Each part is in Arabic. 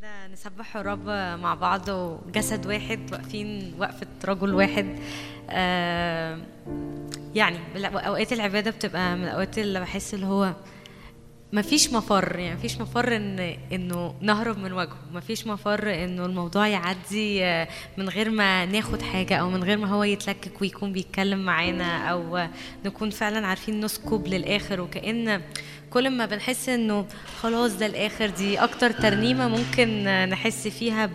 كده نسبح الرب مع بعض وجسد واحد واقفين وقفة رجل واحد. آه يعني أوقات العبادة بتبقى من الأوقات اللي بحس اللي هو مفيش مفر يعني مفيش مفر إن إنه نهرب من وجهه مفيش مفر إنه الموضوع يعدي آه، من غير ما ناخد حاجة أو من غير ما هو يتلكك ويكون بيتكلم معانا أو نكون فعلا عارفين نسكب للآخر وكأن كل ما بنحس إنه خلاص ده الآخر دي أكتر ترنيمة ممكن نحس فيها.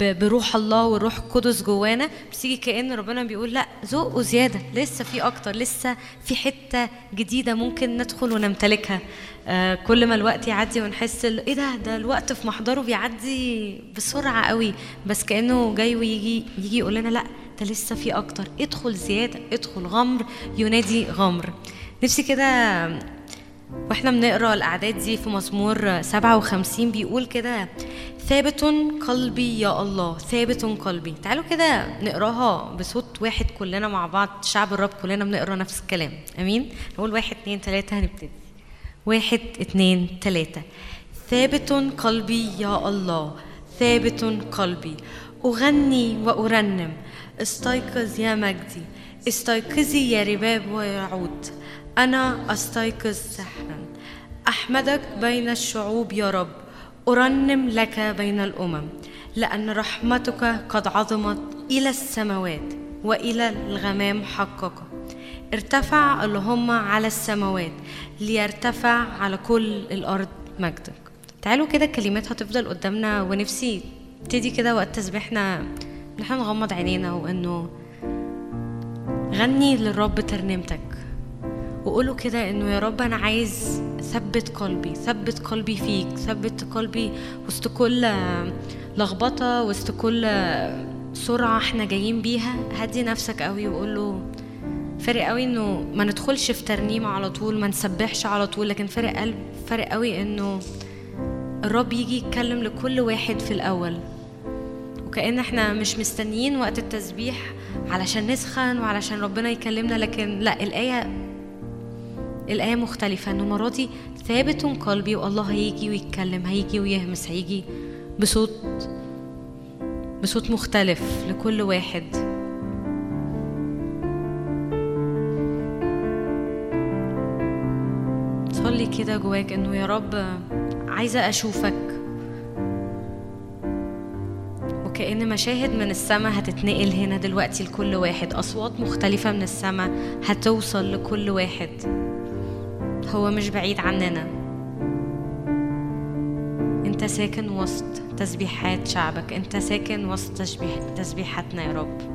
بروح الله والروح القدس جوانا بتيجي كأن ربنا بيقول لأ ذوقوا زياده لسه في أكتر لسه في حتة جديدة ممكن ندخل ونمتلكها. آه كل ما الوقت يعدي ونحس إيه ده؟ ده الوقت في محضره بيعدي بسرعة قوي بس كأنه جاي ويجي يجي يقول لنا لأ ده لسه في أكتر. ادخل زيادة ادخل غمر ينادي غمر. نفسي كده وإحنا بنقرا الاعداد دي في مزمور 57 بيقول كده ثابت قلبي يا الله ثابت قلبي. تعالوا كده نقراها بصوت واحد كلنا مع بعض شعب الرب كلنا بنقرا نفس الكلام. آمين؟ نقول واحد اتنين تلاتة هنبتدي. واحد اتنين تلاتة. ثابت قلبي يا الله ثابت قلبي أغني وأرنم استيقظ يا مجدي استيقظي يا رباب ويعود. أنا أستيقظ سحرا. أحمدك بين الشعوب يا رب. أرنم لك بين الأمم. لأن رحمتك قد عظمت إلى السماوات وإلى الغمام حقك. ارتفع اللهم على السماوات ليرتفع على كل الأرض مجدك. تعالوا كده الكلمات هتفضل قدامنا ونفسي ابتدي كده وقت تسبيحنا. ان إحنا نغمض عينينا وإنه غني للرب ترنيمتك. وقوله كده إنه يا رب أنا عايز ثبت قلبي ثبت قلبي فيك ثبت قلبي وسط كل لخبطة وسط كل سرعة إحنا جايين بيها. هدي نفسك قوي وقول له فرق قوي إنه ما ندخلش في ترنيمه على طول ما نسبحش على طول لكن فرق قلب فرق قوي إنه الرب يجي يتكلم لكل واحد في الأول. وكأن إحنا مش مستنيين وقت التسبيح علشان نسخن وعلشان ربنا يكلمنا لكن لا الآية الآية مختلفة. إنه المرة دي ثابت قلبي والله هيجي ويتكلم هيجي ويهمس هيجي بصوت بصوت مختلف لكل واحد. صلي كده جواك إنه يا رب عايزة أشوفك. وكأن مشاهد من السماء هتتنقل هنا دلوقتي لكل واحد. أصوات مختلفة من السماء هتوصل لكل واحد. هو مش بعيد عننا. انت ساكن وسط تسبيحات شعبك انت ساكن وسط تسبيح تسبيحاتنا يا رب.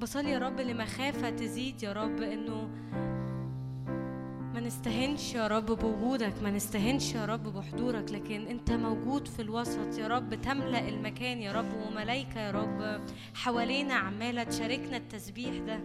بصلي يا رب لمخافة تزيد يا رب إنه ما نستهنش يا رب بوجودك ما نستهنش يا رب بحضورك لكن أنت موجود في الوسط يا رب تملأ المكان يا رب وملايكة يا رب حوالينا عمالة تشاركنا التسبيح ده.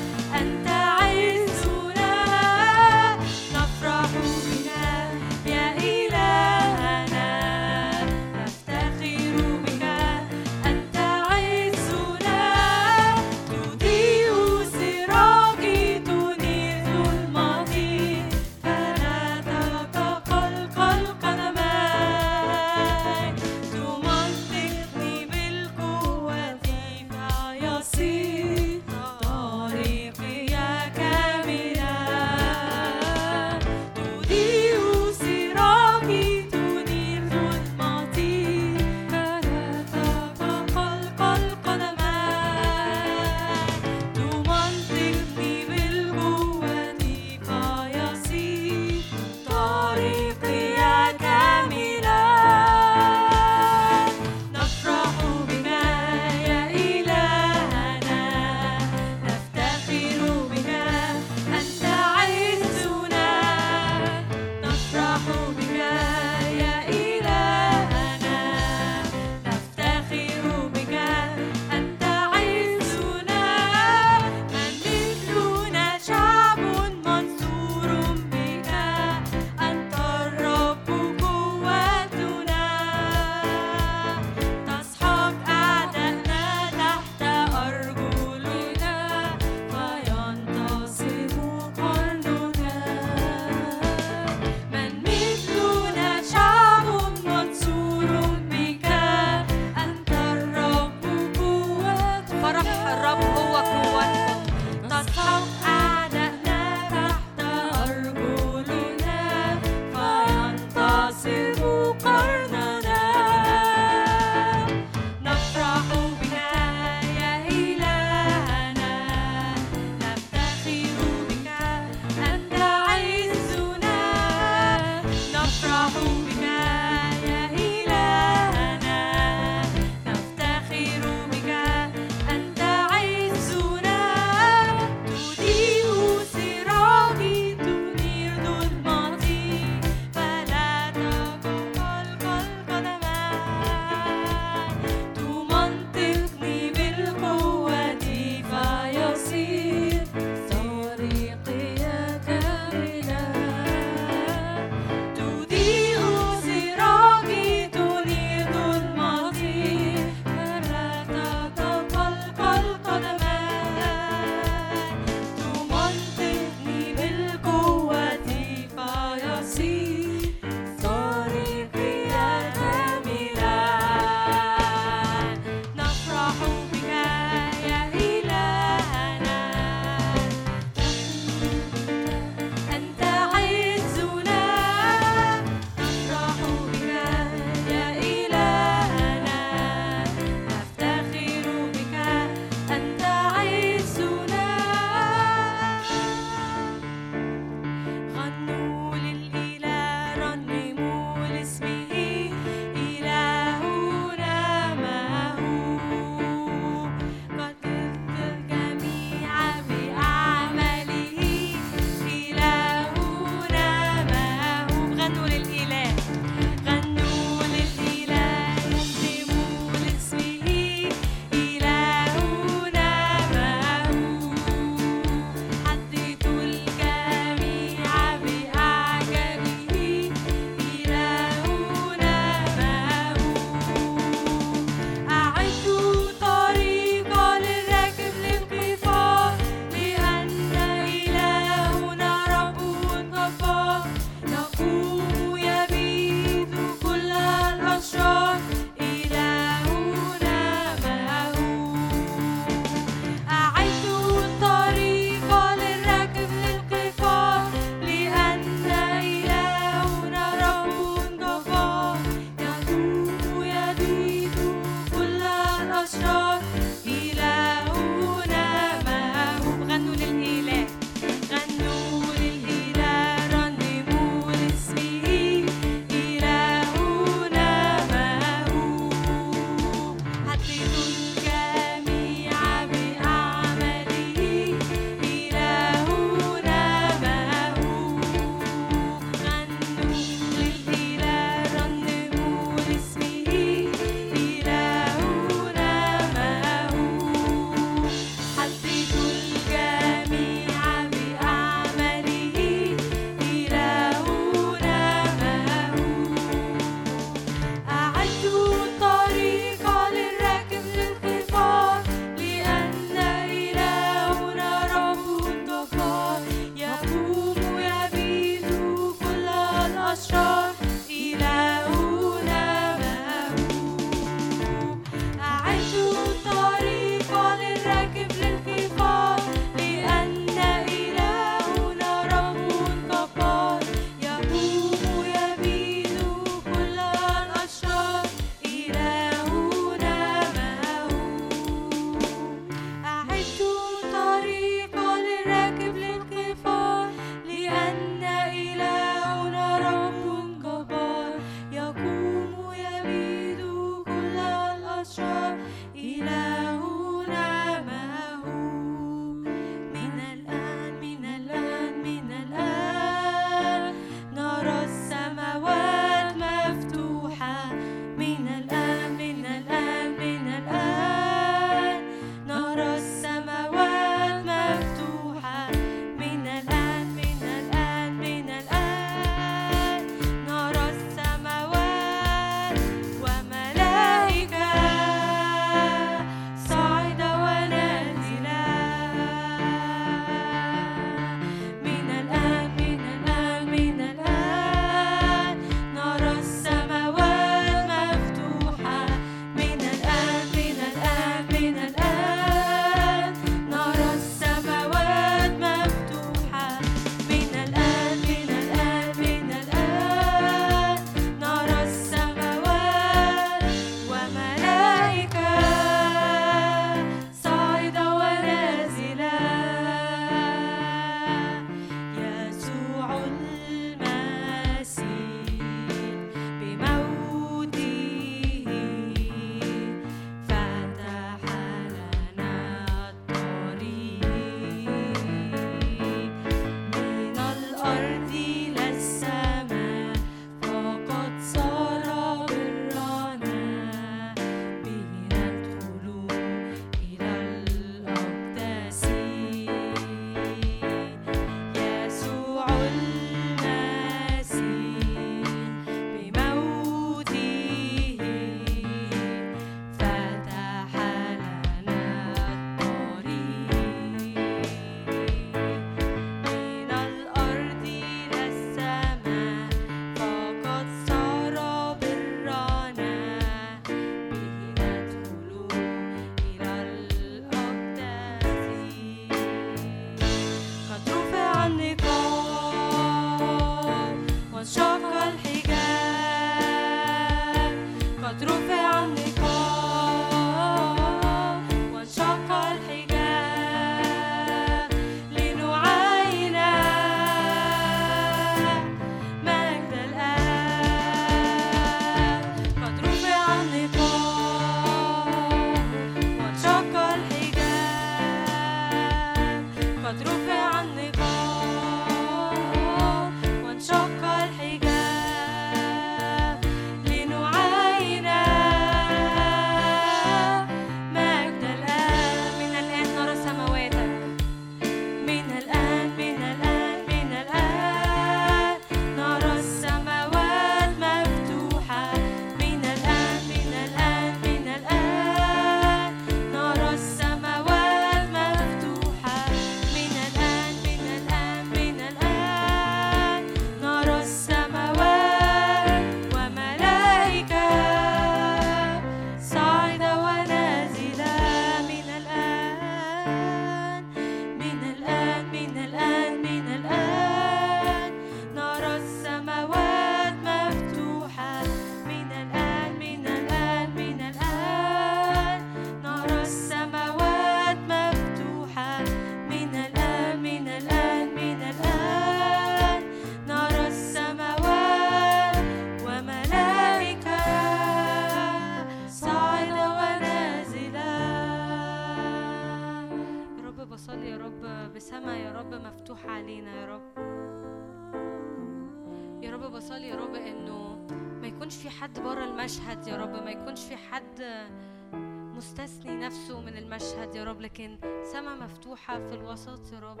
مفتوحة في الوسط يا رب.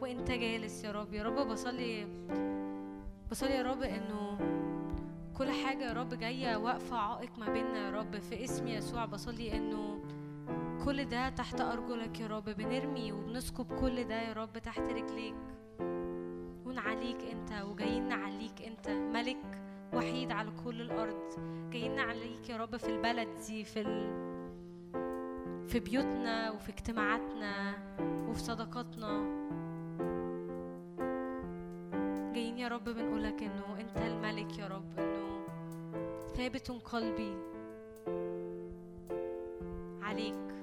وانت جالس يا رب. يا رب بصلي بصلي يا رب إنه كل حاجة يا رب جاية واقفة عائق ما بيننا يا رب. في اسم يسوع بصلي إنه كل ده تحت أرجلك يا رب. بنرمي وبنسكب كل ده يا رب تحت رجليك. ونعليك أنت وجايين نعليك أنت ملك وحيد على كل الأرض. جايين نعليك يا رب في البلد دي في ال... في بيوتنا وفي اجتماعاتنا وفي صداقاتنا. جايين يا رب بنقولك إنه أنت الملك يا رب إنه ثابت قلبي عليك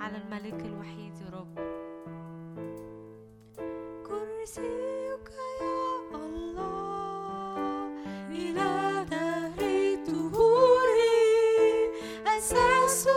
على الملك الوحيد يا رب. كرسيك يا الله إلى دهر الدهور أساس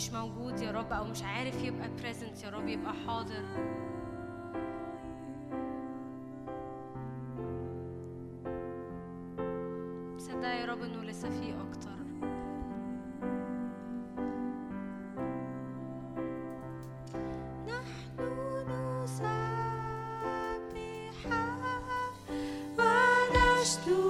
مش موجود يا رب أو مش عارف يبقى present يا رب يبقى حاضر. صدق يا رب إنه لسه في أكتر. Do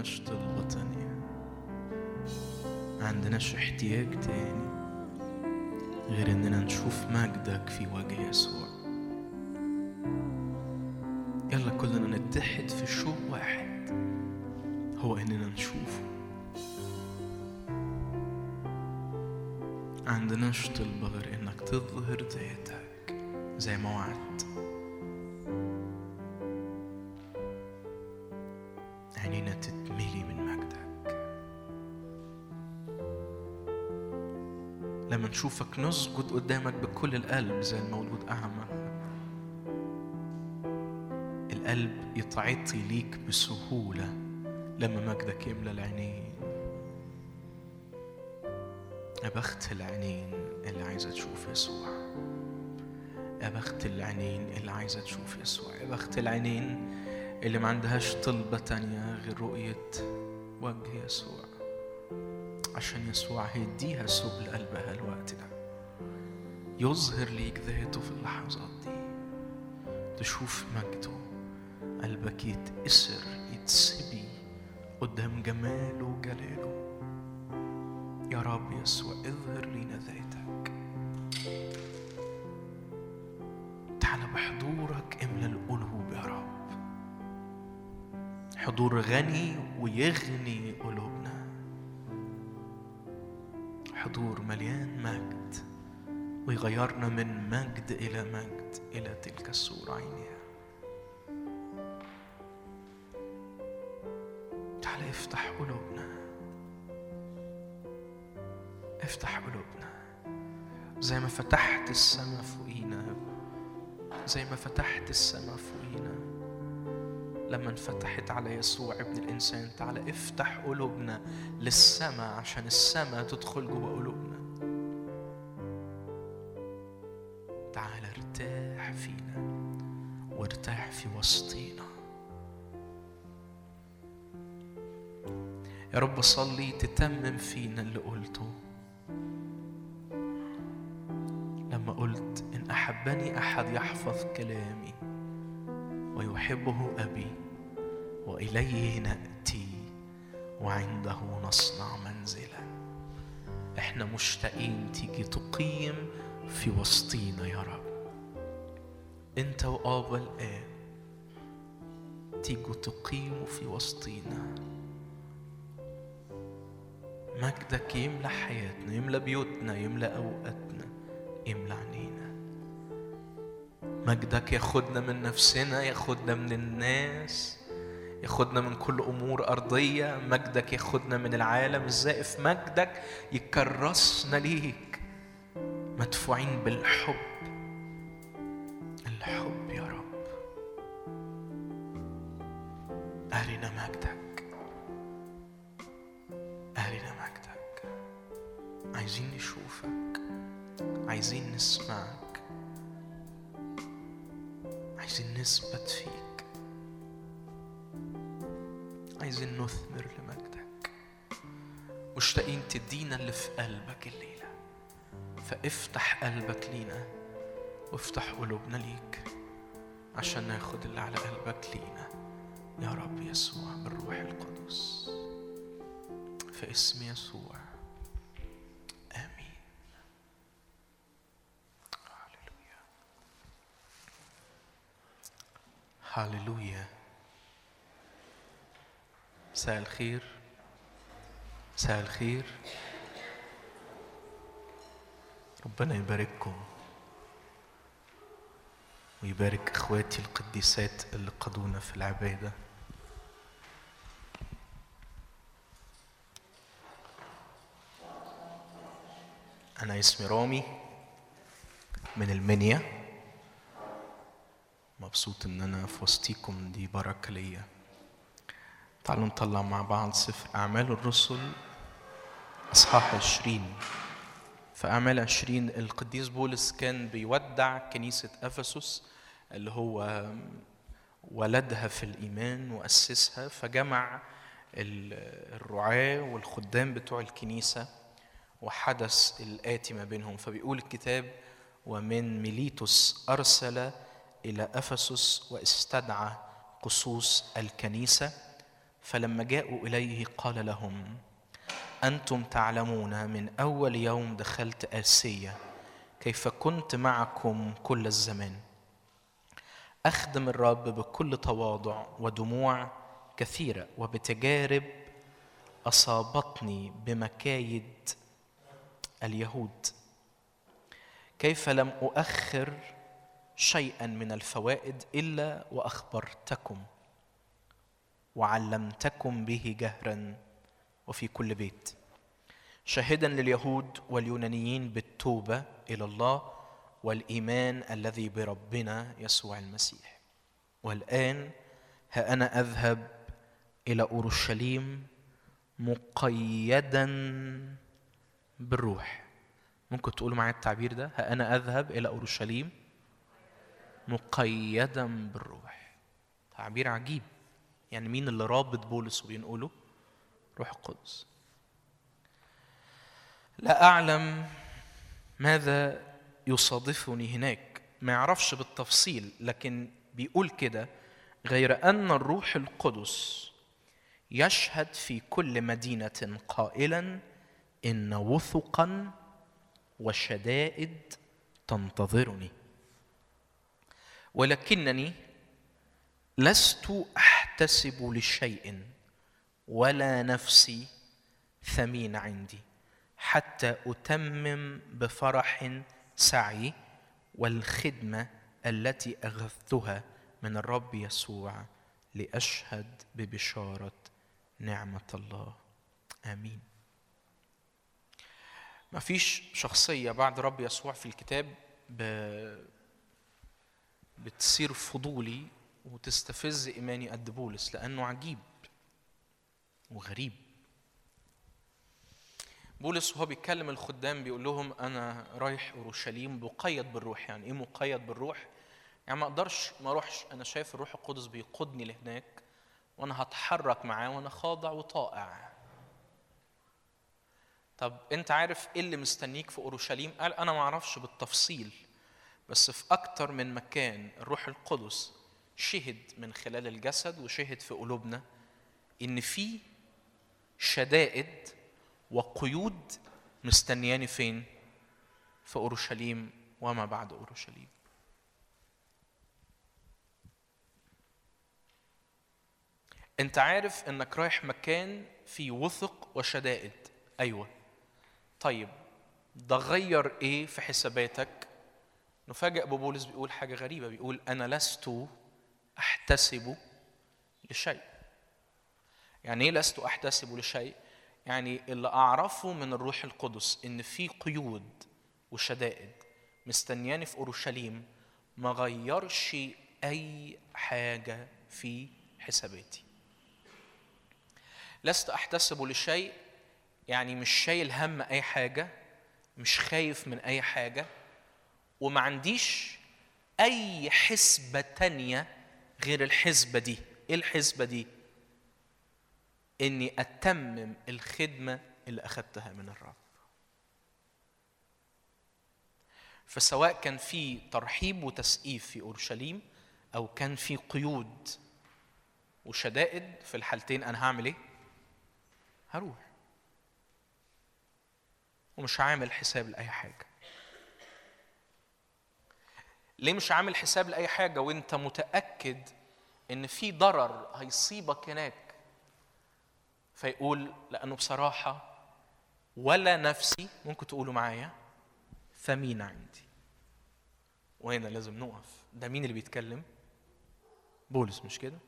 عندناش طلبة تانية ما عندناش احتياج تاني غير إننا نشوف مجدك في وجه يسوع. يلا كلنا نتحد في شوق واحد؟ هو إننا نشوفه. عندناش طلبة غير إنك تظهر ذاتك زي ما وعدت نشوفك نسجد قدامك بكل القلب زي المولود أعمى. القلب يتعطي ليك بسهولة لما مجدك يملى العينين. يا بخت العينين اللي عايزة تشوف يسوع. يا بخت العينين اللي عايزة تشوف يسوع. يا بخت العينين اللي ما عندهاش طلبة تانية غير رؤية وجه يسوع. عشان يسوع هيديها سبل قلبها الوقت ده يظهر ليك ذاته في اللحظات دي. تشوف مجده. قلبك يتأسر يتسبي قدام جماله وجلاله. يا رب يسوع اظهر لينا ذاتك. تعال بحضورك املى القلوب يا رب. حضور غني ويغني قلوبنا. مليان مجد ويغيرنا من مجد إلى مجد إلى تلك الصورة عينها تعال افتح قلوبنا. افتح قلوبنا. زي ما فتحت السماء فوقينا زي ما فتحت السماء فوقينا. لما انفتحت على يسوع ابن الإنسان تعالى افتح قلوبنا للسماء عشان السماء تدخل جوه قلوبنا. في وسطينا. يا رب صلي تتمم فينا اللي قلته. لما قلت إن أحبني أحد يحفظ كلامي ويحبه أبي وإليه نأتي وعنده نصنع منزلا. إحنا مشتاقين تيجي تقيم في وسطينا يا رب. أنت وآبا الآن تيجوا تقيموا في وسطينا. مجدك يملى حياتنا يملى بيوتنا يملى أوقاتنا يملى عينينا مجدك ياخدنا من نفسنا ياخدنا من الناس ياخدنا من كل أمور أرضية. مجدك ياخدنا من العالم الزائف. مجدك يكرسنا ليك مدفوعين بالحب. نثبت فيك. عايزين نثمر لمجدك. مشتاقين تدينا اللي في قلبك الليلة. فافتح قلبك لينا وافتح قلوبنا ليك عشان ناخد اللي على قلبك لينا. يا رب يسوع بالروح القدس. في اسم يسوع. هللويا مساء الخير مساء الخير ربنا يبارككم. ويبارك إخواتي القديسات اللي قادونا في العبادة. أنا اسمي رامي من المنيا. مبسوط إن أنا في وسطيكم دي بركة ليا. تعالوا نطلع مع بعض سفر أعمال الرسل إصحاح عشرين. في أعمال عشرين القديس بولس كان بيودع كنيسة أفسس اللي هو ولدها في الإيمان وأسسها فجمع ال- الرعاة والخدام بتوع الكنيسة وحدث الآتي ما بينهم. فبيقول الكتاب ومن ميليتوس أرسل إلى أفسس واستدعى قصوص الكنيسة فلما جاءوا إليه قال لهم أنتم تعلمون من أول يوم دخلت اسيا كيف كنت معكم كل الزمان أخدم الرب بكل تواضع ودموع كثيرة وبتجارب أصابتني بمكايد اليهود. كيف لم أؤخر شيئا من الفوائد إلا وأخبرتكم وعلمتكم به جهرا وفي كل بيت. شاهدا لليهود واليونانيين بالتوبة إلى الله والإيمان الذي بربنا يسوع المسيح. والآن ها أنا أذهب إلى أورشليم مقيدا بالروح. ممكن تقولوا معايا التعبير ده؟ ها أنا أذهب إلى أورشليم مقيدا بالروح. تعبير عجيب. يعني مين اللي رابط بولس وبينقله روح القدس. لا أعلم ماذا يصادفني هناك. ما يعرفش بالتفصيل لكن بيقول كده غير أن الروح القدس يشهد في كل مدينة قائلا إن وثقا وشدائد تنتظرني. ولكنني لست أحتسب لشيء ولا نفسي ثمين عندي حتى أتمم بفرح سعي والخدمة التي أخذتها من الرب يسوع لأشهد ببشارة نعمة الله آمين ما فيش شخصية بعد رب يسوع في الكتاب. بتصير فضولي وتستفز إيماني قد بولس لأنه عجيب وغريب. بولس وهو بيتكلم الخدام بيقول لهم أنا رايح أورشليم مقيد بالروح يعني إيه مقيد بالروح؟ يعني ما أقدرش ما أروحش أنا شايف الروح القدس بيقودني لهناك وأنا هتحرك معاه وأنا خاضع وطائع. طب أنت عارف إيه اللي مستنيك في أورشليم؟ قال أنا ما أعرفش بالتفصيل. بس في أكتر من مكان الروح القدس شهد من خلال الجسد وشهد في قلوبنا إن في شدائد وقيود مستنياني فين؟ في أورشليم وما بعد أورشليم. أنت عارف إنك رايح مكان فيه وثق وشدائد. أيوه. طيب ده غير إيه في حساباتك؟ نفاجئ ببولس بيقول حاجة غريبة بيقول أنا لست أحتسب لشيء. يعني إيه لست أحتسب لشيء؟ يعني اللي أعرفه من الروح القدس إن في قيود وشدائد مستنياني في أورشليم ما غيرش أي حاجة في حساباتي. لست أحتسب لشيء يعني مش شايل هم أي حاجة مش خايف من أي حاجة وما عنديش أي حسبة تانية غير الحسبة دي. إيه الحسبة دي؟ إني أتمم الخدمة اللي اخذتها من الرب. فسواء كان في ترحيب وتسقيف في أورشليم أو كان في قيود وشدائد في الحالتين أنا هعمل إيه؟ هروح. ومش عامل حساب لأي حاجة. ليه مش عامل حساب لأي حاجة؟ وانت متأكد إن في ضرر هيصيبك هناك. فيقول لأنه بصراحة ولا نفسي ممكن تقولوا معايا؟ ثمينه عندي؟ وهنا لازم نقف. ده مين اللي بيتكلم؟ بولس مش كده؟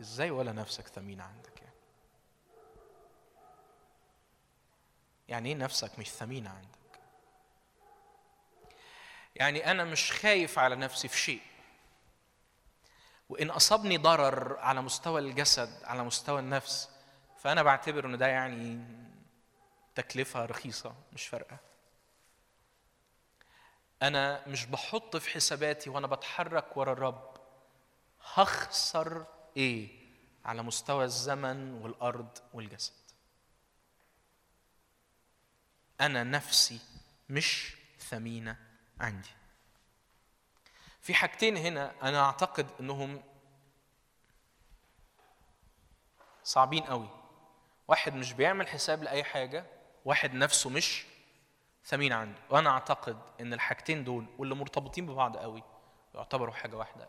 إزاي ولا نفسك ثمينه عندك يعني؟ يعني إيه نفسك مش ثمينه عندك؟ يعني أنا مش خايف على نفسي في شيء. وإن أصابني ضرر على مستوى الجسد على مستوى النفس فأنا بعتبر إن ده يعني تكلفة رخيصة مش فارقة. أنا مش بحط في حساباتي وأنا بتحرك ورا الرب هخسر إيه على مستوى الزمن والأرض والجسد. أنا نفسي مش ثمينة. عندي. في حاجتين هنا أنا أعتقد إنهم صعبين قوي. واحد مش بيعمل حساب لأي حاجة واحد نفسه مش ثمين عنده. وأنا أعتقد إن الحاجتين دول واللي مرتبطين ببعض قوي يعتبروا حاجة واحدة.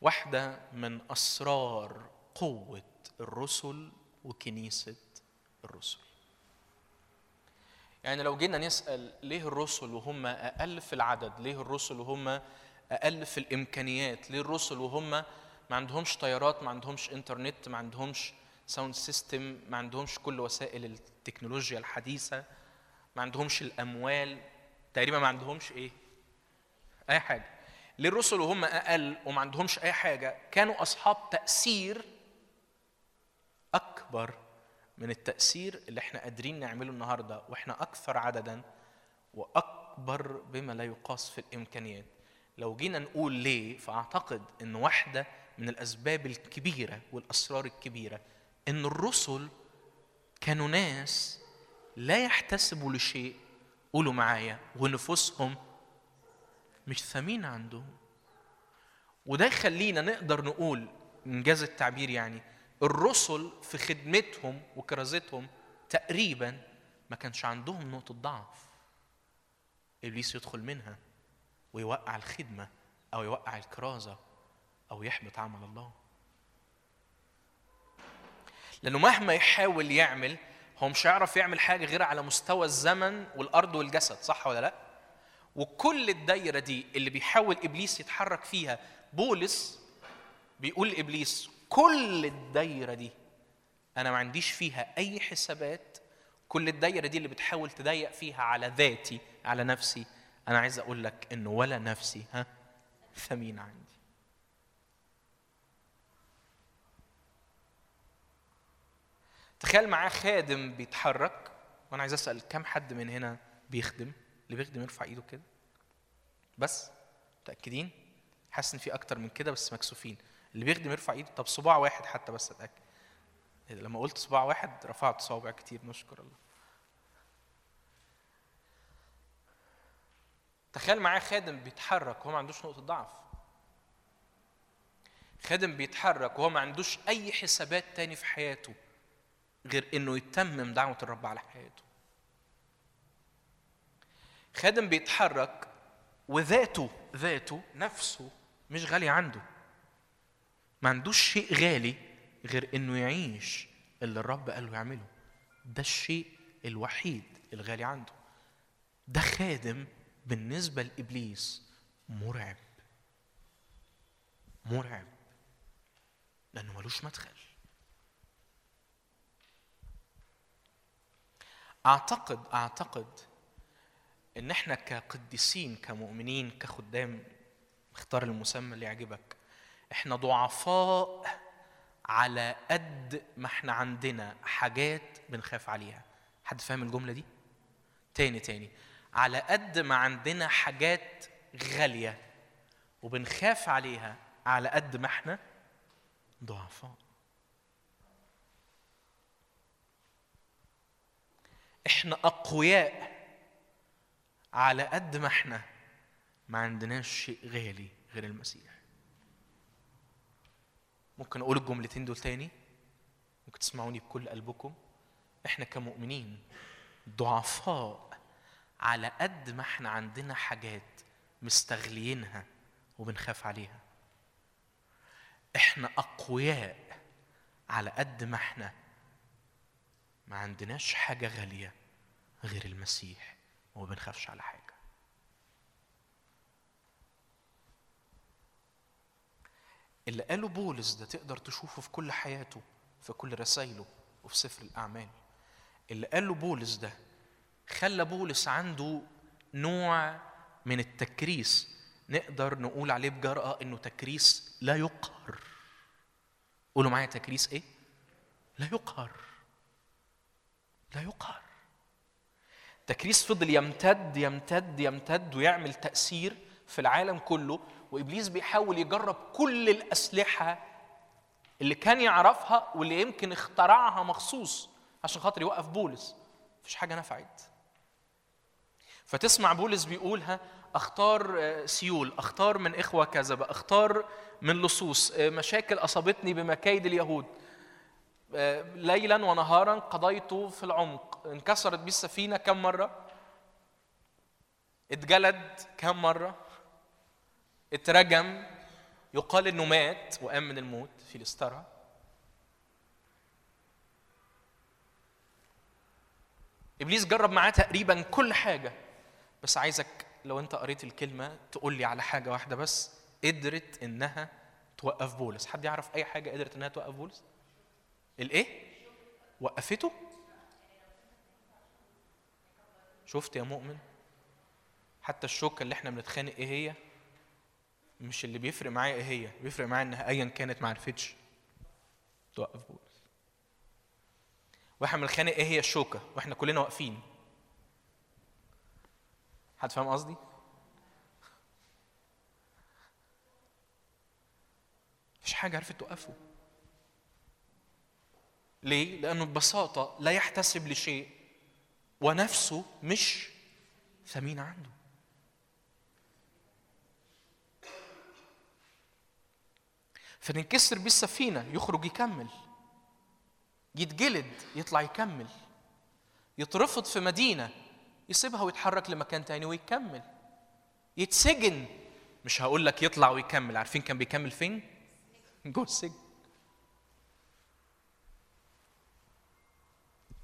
واحدة من أسرار قوة الرسل وكنيسة الرسل. يعني لو جينا نسأل ليه الرسل وهم أقل في العدد؟ ليه الرسل وهم أقل في الإمكانيات؟ ليه الرسل وهم ما عندهمش طيارات ما عندهمش إنترنت ما عندهمش sound system ما عندهمش كل وسائل التكنولوجيا الحديثة ما عندهمش الأموال تقريبا ما عندهمش إيه؟ أي حاجة. ليه الرسل وهم أقل وما عندهمش أي حاجة؟ كانوا أصحاب تأثير أكبر من التأثير اللي إحنا قادرين نعمله النهارده وإحنا أكثر عددا وأكبر بما لا يقاس في الإمكانيات. لو جينا نقول ليه فأعتقد إن واحدة من الأسباب الكبيرة والأسرار الكبيرة إن الرسل كانوا ناس لا يحتسبوا لشيء قولوا معايا ونفوسهم مش ثمين عندهم. وده يخلينا نقدر نقول إنجاز التعبير يعني الرسل في خدمتهم وكرازتهم تقريبا ما كانش عندهم نقطة ضعف إبليس يدخل منها ويوقع الخدمة أو يوقع الكرازة أو يحبط عمل الله لأنه مهما يحاول يعمل هو مش هيعرف يعمل حاجة غير على مستوى الزمن والأرض والجسد صح ولا لأ؟ وكل الدايرة دي اللي بيحاول إبليس يتحرك فيها بولس بيقول لإبليس كل الدايرة دي أنا ما عنديش فيها أي حسابات كل الدايرة دي اللي بتحاول تضيق فيها على ذاتي على نفسي أنا عايز أقول لك انه ولا نفسي ها؟ ثمين عندي. تخيل معاه خادم بيتحرك وأنا عايز أسأل كم حد من هنا بيخدم؟ اللي بيخدم يرفع إيده كده. بس؟ متأكدين؟ حاسس إن في أكتر من كده بس مكسوفين. اللي بيخدم يرفع ايده. طب صباع واحد حتى بس أتأكد. إيه؟ لما قلت صباع واحد رفعت صوابع كتير نشكر الله. تخيل معاه خادم بيتحرك وهو ما عندوش نقطة ضعف. خادم بيتحرك وهو ما عندوش أي حسابات تاني في حياته غير إنه يتمم دعوة الرب على حياته. خادم بيتحرك وذاته ذاته نفسه مش غالي عنده. ما عندوش شيء غالي غير إنه يعيش اللي الرب قال له يعمله. ده الشيء الوحيد الغالي عنده. ده خادم بالنسبة لإبليس مرعب. مرعب. لأنه ملوش مدخل. أعتقد أعتقد إن إحنا كقديسين كمؤمنين كخدام اختار المسمى اللي يعجبك. إحنا ضعفاء على قد ما إحنا عندنا حاجات بنخاف عليها. حد فاهم الجملة دي؟ تاني تاني. على قد ما عندنا حاجات غالية وبنخاف عليها على قد ما إحنا ضعفاء. إحنا أقوياء على قد ما إحنا ما عندناش شيء غالي غير المسيح. ممكن أقول الجملتين دول تاني؟ ممكن تسمعوني بكل قلبكم؟ إحنا كمؤمنين ضعفاء على قد ما إحنا عندنا حاجات مستغلينها وبنخاف عليها. إحنا أقوياء على قد ما إحنا ما عندناش حاجة غالية غير المسيح وما بنخافش على حاجة. اللي قاله بولس ده تقدر تشوفه في كل حياته في كل رسائله وفي سفر الأعمال. اللي قاله بولس ده خلى بولس عنده نوع من التكريس نقدر نقول عليه بجرأة إنه تكريس لا يقهر. قولوا معايا تكريس إيه؟ لا يقهر. لا يقهر. تكريس فضل يمتد يمتد يمتد ويعمل تأثير في العالم كله وإبليس بيحاول يجرب كل الأسلحة اللي كان يعرفها واللي يمكن اخترعها مخصوص عشان خاطر يوقف بولس. مفيش حاجة نفعت. فتسمع بولس بيقولها أختار آه، سيول أختار من إخوة كذبه أختار من لصوص. آه، مشاكل أصابتني بمكايد اليهود. آه، ليلا ونهارا قضيت في العمق. انكسرت بيه السفينه كم مرة؟ اتجلد كم مرة؟ اترجم يقال إنه مات وقام من الموت في الإسترا. إبليس جرب معاه تقريبا كل حاجة. بس عايزك لو أنت قريت الكلمة تقول لي على حاجة واحدة بس قدرت إنها توقف بولس. حد يعرف أي حاجة قدرت إنها توقف بولس؟ الإيه؟ وقفته؟ شفت يا مؤمن؟ حتى الشوكة اللي إحنا بنتخانق إيه هي؟ مش اللي بيفرق معايا إيه هي؟ بيفرق معايا إنها ايا كانت ما عرفتش. توقف بولس وإحنا بنتخانق إيه هي؟ الشوكة. وإحنا كلنا واقفين. حد فاهم قصدي؟ مفيش حاجة عرفت توقفه. ليه؟ لأنه ببساطة لا يحتسب لشيء ونفسه مش ثمين عنده. فتنكسر بيه السفينه يخرج يكمل. يتجلد يطلع يكمل. يترفض في مدينة يسيبها ويتحرك لمكان تاني ويكمل. يتسجن. مش هقول لك يطلع ويكمل. عارفين كان بيكمل فين؟ جوه السجن.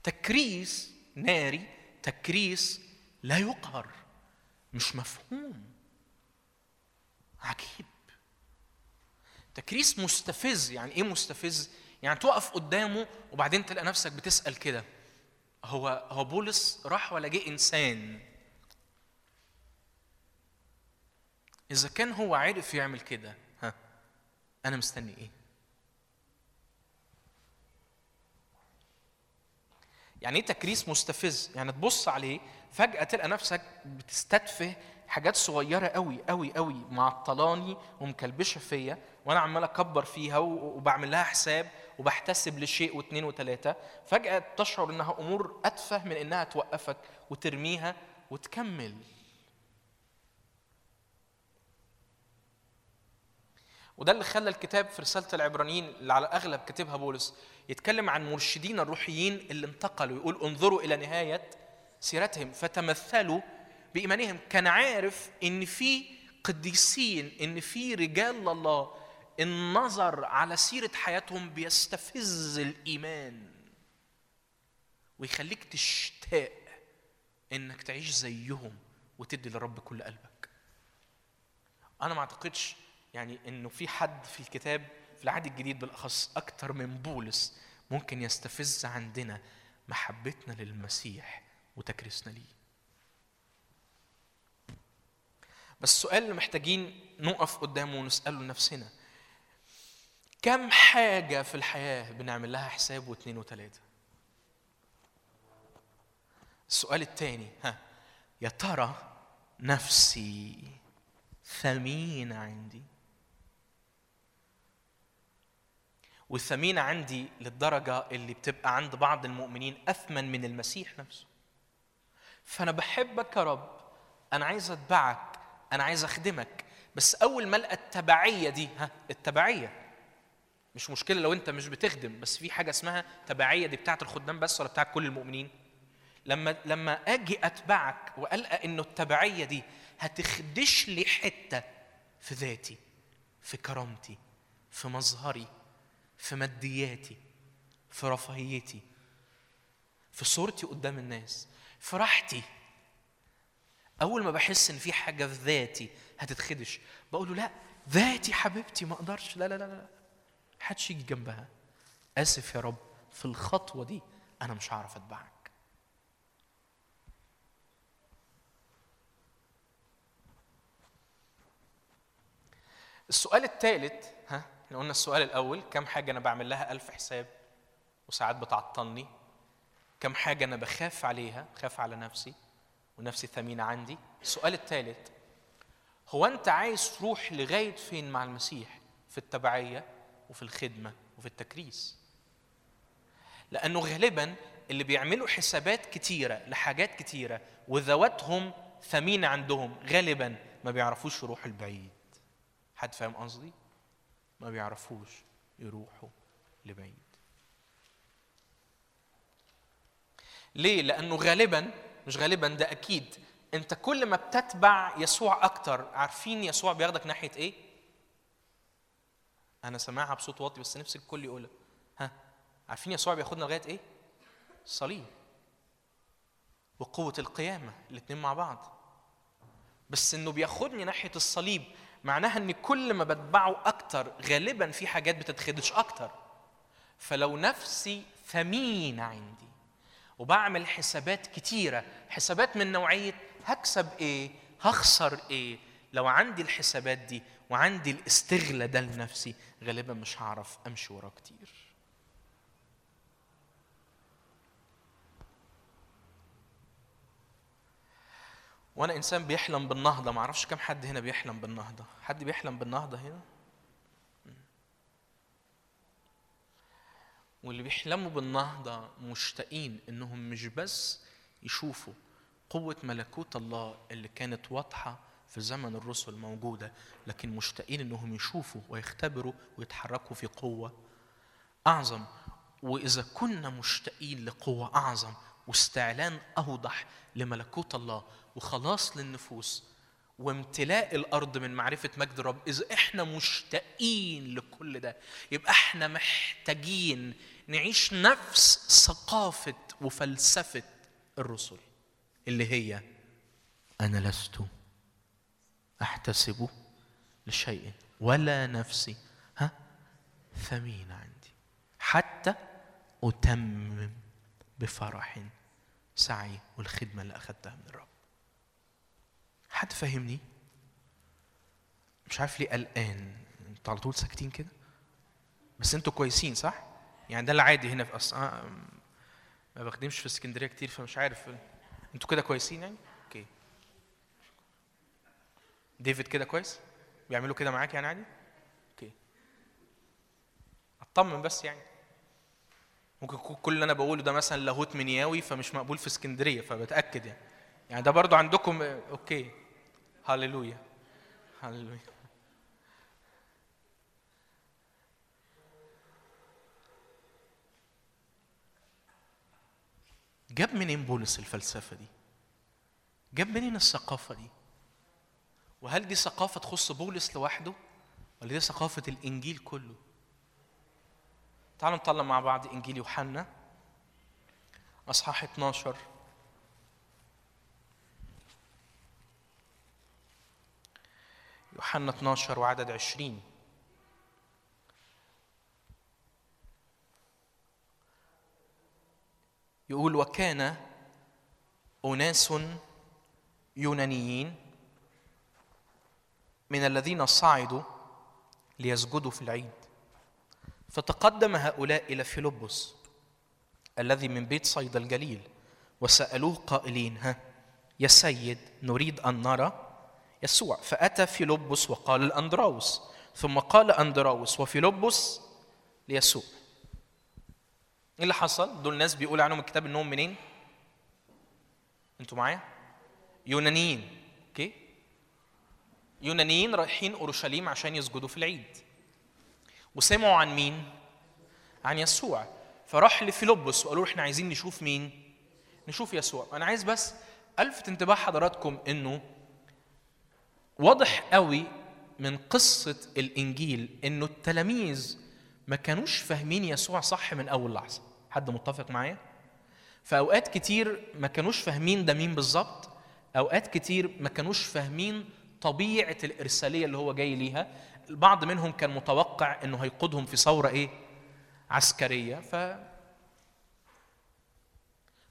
تكريس ناري تكريس لا يقهر. مش مفهوم. عجيب. تكريس مستفز يعني إيه مستفز؟ يعني تقف قدامه وبعدين تلاقي نفسك بتسأل كده هو هو بولس راح ولا جه إنسان؟ إذا كان هو عرف يعمل كده ها أنا مستني إيه؟ يعني إيه تكريس مستفز؟ يعني تبص عليه فجأة تلقى نفسك بتستدفه حاجات صغيرة قوي قوي قوي معطلاني ومكلبشة فيا وأنا عمال اكبر فيها وبعمل لها حساب وبحتسب لشيء واثنين وثلاثه فجأة تشعر إنها أمور أتفه من إنها توقفك وترميها وتكمل. وده اللي خلى الكتاب في رسالة العبرانيين اللي على أغلب كاتبها بولس يتكلم عن مرشدين الروحيين اللي انتقلوا يقول انظروا إلى نهاية سيرتهم فتمثلوا بإيمانهم. كان عارف إن في قديسين إن في رجال الله النظر على سيرة حياتهم بيستفز الإيمان ويخليك تشتاق إنك تعيش زيهم وتدي للرب كل قلبك. أنا ما أعتقدش يعني إنه في حد في الكتاب في العهد الجديد بالأخص أكتر من بولس ممكن يستفز عندنا محبتنا للمسيح وتكريسنا ليه. بس السؤال اللي محتاجين نقف قدامه ونسأله لنفسنا. كم حاجة في الحياة بنعمل لها حساب واثنين وثلاثه السؤال الثاني ها يا ترى نفسي ثمينة عندي؟ والثمينة عندي للدرجة اللي بتبقى عند بعض المؤمنين أثمن من المسيح نفسه. فأنا بحبك يا رب أنا عايز أتبعك أنا عايز أخدمك بس أول ما ألقى التبعية دي ها التبعية مش مشكلة لو أنت مش بتخدم بس في حاجة اسمها تبعية دي بتاعت الخدام بس ولا بتاعت كل المؤمنين. لما لما أجي أتبعك وألقى إنه التبعية دي هتخدش لي حتة في ذاتي في كرامتي في مظهري في مادياتي في رفاهيتي في صورتي قدام الناس في راحتي. أول ما بحس إن في حاجة في ذاتي هتتخدش بقول له لا ذاتي حبيبتي ما أقدرش لا لا لا لا. محدش يجي جنبها. آسف يا رب في الخطوة دي أنا مش هعرف أتبعك. السؤال الثالث ها إحنا قلنا السؤال الأول كم حاجة أنا بعمل لها ألف حساب وساعات بتعطلني؟ كم حاجة أنا بخاف عليها بخاف على نفسي ونفسي ثمينة عندي؟ السؤال الثالث هو أنت عايز تروح لغاية فين مع المسيح في التبعية؟ وفي الخدمة وفي التكريس. لأنه غالبا اللي بيعملوا حسابات كتيرة لحاجات كتيرة وذواتهم ثمينة عندهم غالبا ما بيعرفوش يروحوا البعيد. حد فاهم قصدي؟ ما بيعرفوش يروحوا لبعيد. ليه؟ لأنه غالبا مش غالبا ده أكيد. أنت كل ما بتتبع يسوع أكتر عارفين يسوع بياخدك ناحية إيه؟ أنا سامعها بصوت واطي بس نفسي الكل يقولها. ها عارفين يسوع بياخدنا لغاية إيه؟ الصليب وقوة القيامة الاتنين مع بعض. بس إنه بياخدني ناحية الصليب معناها إن كل ما بتبعه أكتر غالبا في حاجات بتتخدش أكتر. فلو نفسي ثمينه عندي وبعمل حسابات كتيرة حسابات من نوعية هكسب إيه؟ هخسر إيه؟ لو عندي الحسابات دي وعندي الاستغلى ده لنفسي غالبا مش هعرف أمشي وراه كتير. وأنا إنسان بيحلم بالنهضة ما أعرفش كم حد هنا بيحلم بالنهضة. حد بيحلم بالنهضة هنا؟ واللي بيحلموا بالنهضة مشتاقين إنهم مش بس يشوفوا قوة ملكوت الله اللي كانت واضحة في زمن الرسل موجودة لكن مشتاقين إنهم يشوفوا ويختبروا ويتحركوا في قوة أعظم. وإذا كنا مشتاقين لقوة أعظم واستعلان أوضح لملكوت الله وخلاص للنفوس وامتلاء الأرض من معرفة مجد الرب إذا إحنا مشتاقين لكل ده يبقى إحنا محتاجين نعيش نفس ثقافة وفلسفة الرسل اللي هي أنا لست. أحتسب لشيء ولا نفسي ها؟ ثمين عندي. حتى أتمم بفرح سعي والخدمة اللي اخذتها من الرب. حد فاهمني مش عارف ليه قلقان. أنتوا على طول ساكتين كده؟ بس أنتوا كويسين صح؟ يعني ده العادي هنا في أص... آه، ما بخدمش في اسكندرية كتير فمش عارف. أنتوا كده كويسين يعني؟ ديفيد كده كويس؟ بيعملوا كده معاك يعني عادي؟ okay. أطمن بس يعني. ممكن كل اللي أنا بقوله ده مثلا لاهوت منياوي فمش مقبول في اسكندرية فبتأكد يعني. يعني ده برضو عندكم okay. هللويا هللويا جاب منين بولس الفلسفة دي؟ جاب منين الثقافة دي؟ وهل دي ثقافة تخص بولس لوحده ولا دي ثقافة الإنجيل كله؟ تعالوا نطلع مع بعض إنجيل يوحنا اصحاح 12 يوحنا 12 وعدد 20 يقول وكان أناس يونانيين من الذين صعدوا ليسجدوا في العيد فتقدم هؤلاء إلى فيلبس الذي من بيت صيدا الجليل وسألوه قائلين ها يا سيد نريد أن نرى يسوع فأتى فيلبس وقال لأندراوس ثم قال أندراوس وفيلبس ليسوع إيه اللي حصل؟ دول ناس بيقول عنهم الكتاب إنهم منين؟ أنتوا معايا؟ يونانيين أوكي؟ يونانيين رايحين أورشليم عشان يسجدوا في العيد وسمعوا عن مين؟ عن يسوع فراح لفيلبس وقالوا إحنا عايزين نشوف مين؟ نشوف يسوع أنا عايز بس ألفت انتباه حضراتكم إنه واضح قوي من قصة الإنجيل إنه التلاميذ ما كانوش فاهمين يسوع صح من أول لحظة حد متفق معايا؟ في أوقات كتير ما كانوش فاهمين ده مين بالظبط أوقات كتير ما كانوش فاهمين طبيعة الإرسالية اللي هو جاي ليها. البعض منهم كان متوقع إنه هيقودهم في ثورة إيه؟ عسكرية. ف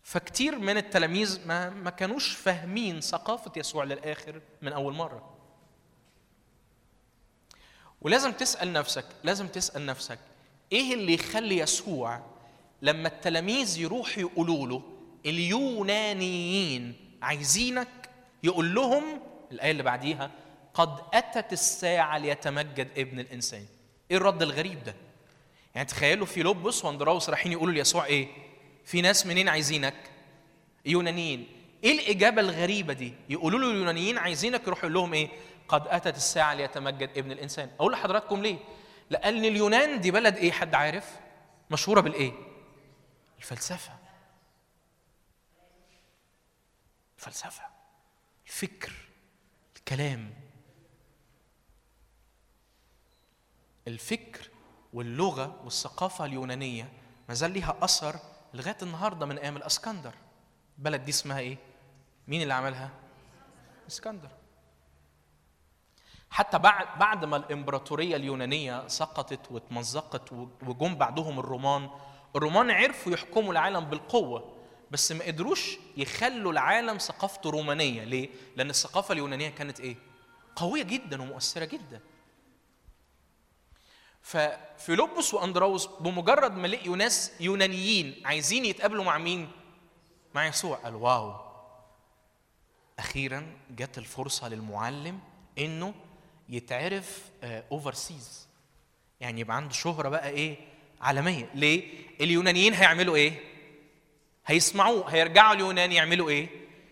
فكتير من التلاميذ ما ما كانوش فاهمين ثقافة يسوع للآخر من أول مرة. ولازم تسأل نفسك لازم تسأل نفسك إيه اللي يخلي يسوع لما التلاميذ يروحوا يقولوا له اليونانيين عايزينك يقول لهم الآية اللي بعديها قد أتت الساعة ليتمجد ابن الإنسان. إيه الرد الغريب ده؟ يعني تخيلوا في لبس وأندراوس رايحين يقولوا ليسوع إيه؟ في ناس منين عايزينك؟ يونانيين. إيه الإجابة الغريبة دي؟ يقولوا له اليونانيين عايزينك يروح يقول لهم إيه؟ قد أتت الساعة ليتمجد ابن الإنسان. أقول لحضراتكم ليه؟ لأن اليونان دي بلد إيه؟ حد عارف؟ مشهورة بالإيه؟ الفلسفة. الفلسفة. الفكر. الكلام. الفكر واللغة والثقافة اليونانية ما زال ليها أثر لغاية النهارده من أيام الأسكندر. البلد دي اسمها إيه؟ مين اللي عملها؟ إسكندر. حتى بعد بعد ما الإمبراطورية اليونانية سقطت واتمزقت وجم بعدهم الرومان الرومان عرفوا يحكموا العالم بالقوة. بس ما قدروش يخلوا العالم ثقافته رومانية. ليه؟ لأن الثقافة اليونانية كانت إيه؟ قوية جدا ومؤثرة جدا. ففيلبس واندراوس بمجرد ما لقيوا ناس يونانيين عايزين يتقابلوا مع مين؟ مع يسوع. قال wow. أخيرا جت الفرصة للمعلم إنه يتعرف overseas يعني يبقى عنده شهرة بقى إيه؟ عالمية. ليه؟ اليونانيين هيعملوا إيه؟ هيسمعوه هيرجعوا اليونان يعملوا إيه؟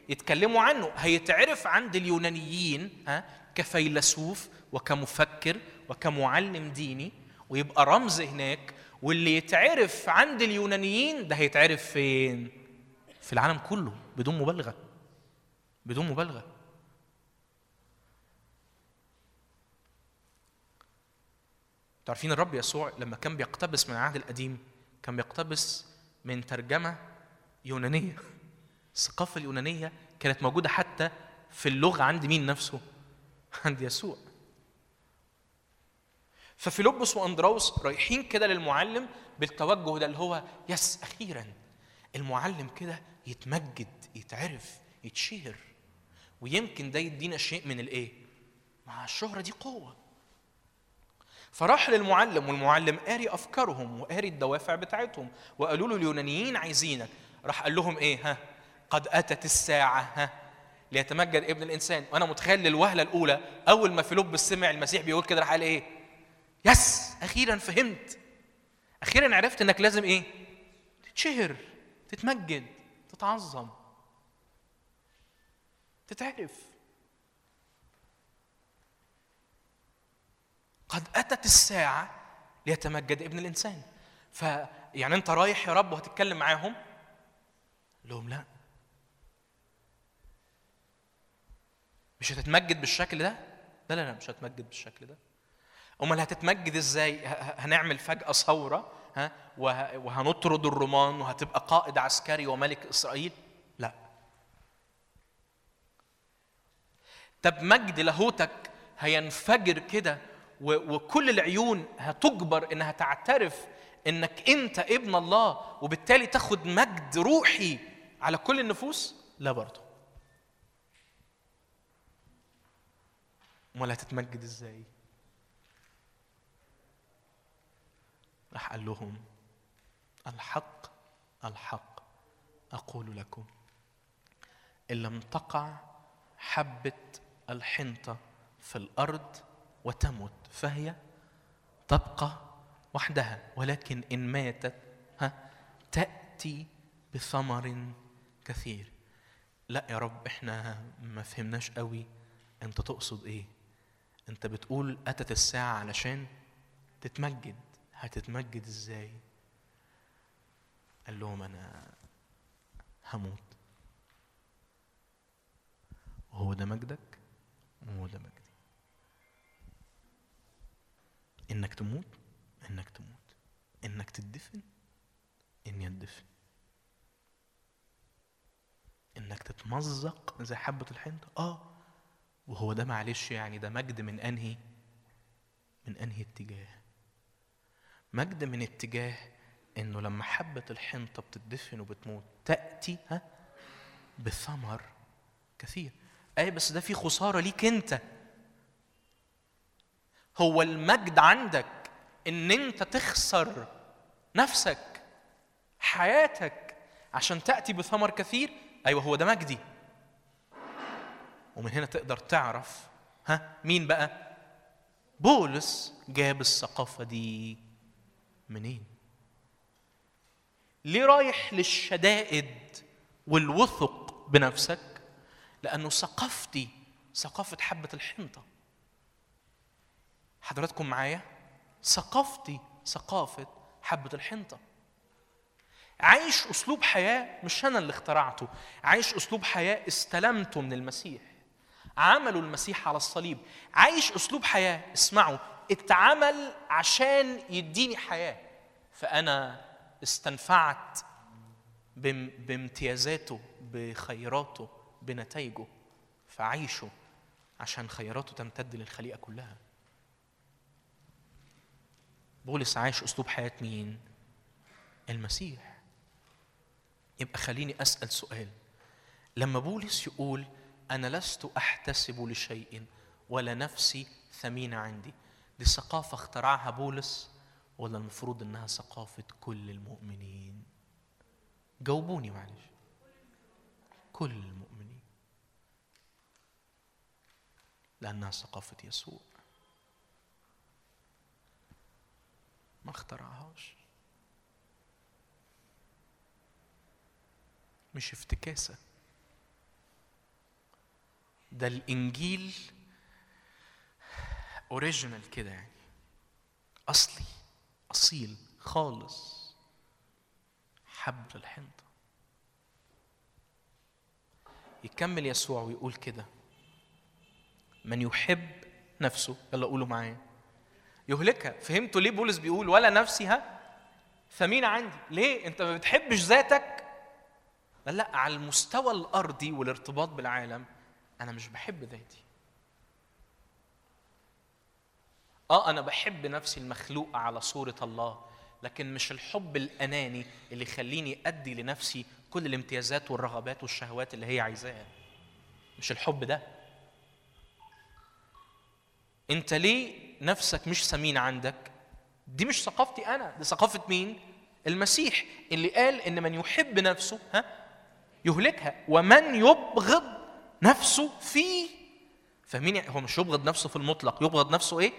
يتكلموا عنه. هيتعرف عند اليونانيين ها كفيلسوف وكمفكر وكمعلم ديني ويبقى رمز هناك. واللي يتعرف عند اليونانيين ده هيتعرف فين؟ في العالم كله بدون مبالغة. بدون مبالغة. تعرفين الرب يسوع لما كان بيقتبس من العهد القديم كان بيقتبس من ترجمة يونانية الثقافة اليونانية كانت موجودة حتى في اللغة عند مين نفسه؟ عند يسوع. ففيلبس واندراوس رايحين كده للمعلم بالتوجه ده اللي هو يس أخيرا. المعلم كده يتمجد يتعرف يتشهر. ويمكن ده يدينا شيء من الإيه؟ مع الشهرة دي قوة. فراح للمعلم والمعلم قاري أفكارهم وقاري الدوافع بتاعتهم وقالوا له اليونانيين عايزينك. راح قال لهم إيه؟ ها قد أتت الساعة ها. ليتمجد ابن الإنسان. وأنا متخيل للوهلة الأولى أول ما فيلبس سمع المسيح بيقول كده راح قال إيه؟ يس أخيرا فهمت. أخيرا عرفت إنك لازم إيه؟ تتشهر تتمجد تتعظم تتعرف. قد أتت الساعة ليتمجد ابن الإنسان. فيعني أنت رايح يا رب وهتتكلم معاهم لهم لا. مش هتتمجد بالشكل ده؟ لا لا لا مش هتمجد بالشكل ده. أمال هتتمجد إزاي؟ هنعمل فجأة ثورة ها وهنطرد الرومان وهتبقى قائد عسكري وملك إسرائيل؟ لا. طب مجد لاهوتك هينفجر كده وكل العيون هتجبر إنها تعترف إنك أنت ابن الله وبالتالي تاخد مجد روحي على كل النفوس؟ لا برضه. أمال هتتمجد إزاي؟ راح قال لهم الحق الحق. أقول لكم إن لم تقع حبة الحنطة في الأرض وتمت فهي تبقى وحدها ولكن إن ماتت ها تأتي بثمر كثير. لا يا رب إحنا ما فهمناش قوي. أنت تقصد إيه؟ أنت بتقول أتت الساعة علشان تتمجد. هتتمجد إزاي؟ قال لهم أنا هموت. وهو ده مجدك وهو ده مجدي. إنك تموت إنك تموت. إنك تدفن اني اتدفن إنك تتمزق زي حبة الحنطة. آه وهو ده معلش يعني ده مجد من أنهي من أنهي اتجاه؟ مجد من اتجاه إنه لما حبة الحنطة بتدفن وبتموت تأتي ها بثمر كثير. أي بس ده في خسارة ليك أنت. هو المجد عندك إن أنت تخسر نفسك حياتك عشان تأتي بثمر كثير أيوه هو ده مجدي. ومن هنا تقدر تعرف ها مين بقى؟ بولس جاب الثقافة دي منين؟ ليه رايح للشدائد والوثق بنفسك؟ لأنه ثقافتي ثقافة حبة الحنطة. حضراتكم معايا؟ ثقافتي ثقافة حبة الحنطة. عايش أسلوب حياة مش أنا اللي اخترعته. عايش أسلوب حياة استلمته من المسيح. عمله المسيح على الصليب. عايش أسلوب حياة اسمعوا اتعمل عشان يديني حياة. فأنا استنفعت بام- بامتيازاته بخيراته بنتائجه فعيشه عشان خيراته تمتد للخليقة كلها. بولس عايش أسلوب حياة مين؟ المسيح. يبقى خليني أسأل سؤال. لما بولس يقول أنا لست أحتسب لشيء ولا نفسي ثمينه عندي دي ثقافة اخترعها بولس ولا المفروض إنها ثقافة كل المؤمنين؟ جاوبوني معلش. كل المؤمنين. لأنها ثقافة يسوع. ما اخترعهاش. مش افتكاسة. ده الإنجيل اوريجينال كده يعني. أصلي أصيل خالص. حب الحنطة. يكمل يسوع ويقول كده. من يحب نفسه يلا قولوا معايا. يهلكها فهمتوا ليه بولس بيقول ولا نفسي؟ ها؟ ثمينة عندي. ليه؟ أنت ما بتحبش ذاتك؟ لا على المستوى الأرضي والارتباط بالعالم أنا مش بحب ذاتي. آه أنا بحب نفسي المخلوقه على صورة الله لكن مش الحب الأناني اللي يخليني أدي لنفسي كل الامتيازات والرغبات والشهوات اللي هي عايزاها. مش الحب ده. أنت ليه نفسك مش ثمين عندك؟ دي مش ثقافتي أنا دي ثقافة مين؟ المسيح اللي قال إن من يحب نفسه ها يهلكها ومن يبغض نفسه فيه فاهمين هو مش يبغض نفسه في المطلق يبغض نفسه إيه؟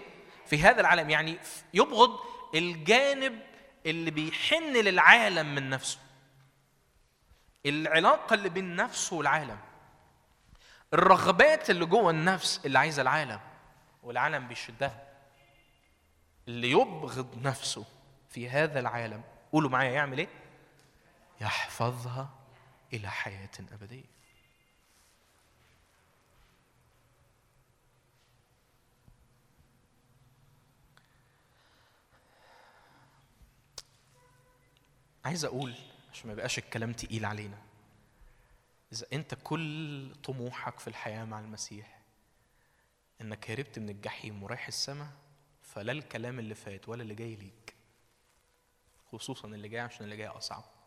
في هذا العالم يعني يبغض الجانب اللي بيحن للعالم من نفسه. العلاقة اللي بين نفسه والعالم الرغبات اللي جوه النفس اللي عايزة العالم والعالم بيشدها. اللي يبغض نفسه في هذا العالم قولوا معايا يعمل إيه؟ يحفظها إلى حياة أبدية. عايز أقول عشان ما يبقاش الكلام تقيل علينا إذا أنت كل طموحك في الحياة مع المسيح إنك هربت من الجحيم ورايح السماء فلا الكلام اللي فات ولا اللي جاي ليك خصوصا اللي جاي عشان اللي جاي أصعب.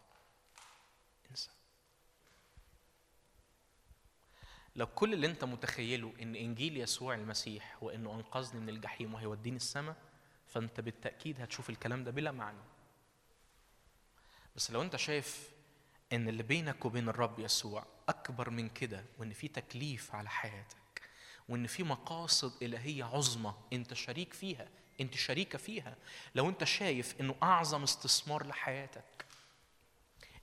لو كل اللي انت متخيله إن إنجيل يسوع المسيح هو انه أنقذني من الجحيم وهيوديني السماء فأنت بالتأكيد هتشوف الكلام ده بلا معنى. بس لو أنت شايف إن اللي بينك وبين الرب يسوع أكبر من كده وإن في تكليف على حياتك وإن في مقاصد إلهية عظمى أنت شريك فيها أنت شريكة فيها لو أنت شايف إنه أعظم استثمار لحياتك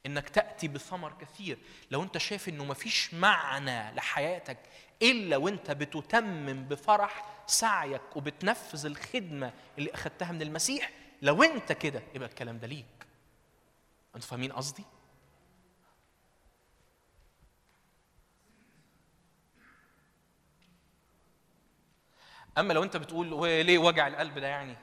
إنك تأتي بثمر كثير. لو أنت شايف إنه مفيش معنى لحياتك إلا وأنت بتتمم بفرح سعيك وبتنفذ الخدمة اللي اخذتها من المسيح لو أنت كده يبقى الكلام ده ليك. أنتوا فاهمين قصدي؟ أما لو أنت بتقول وليه وجع القلب ده يعني؟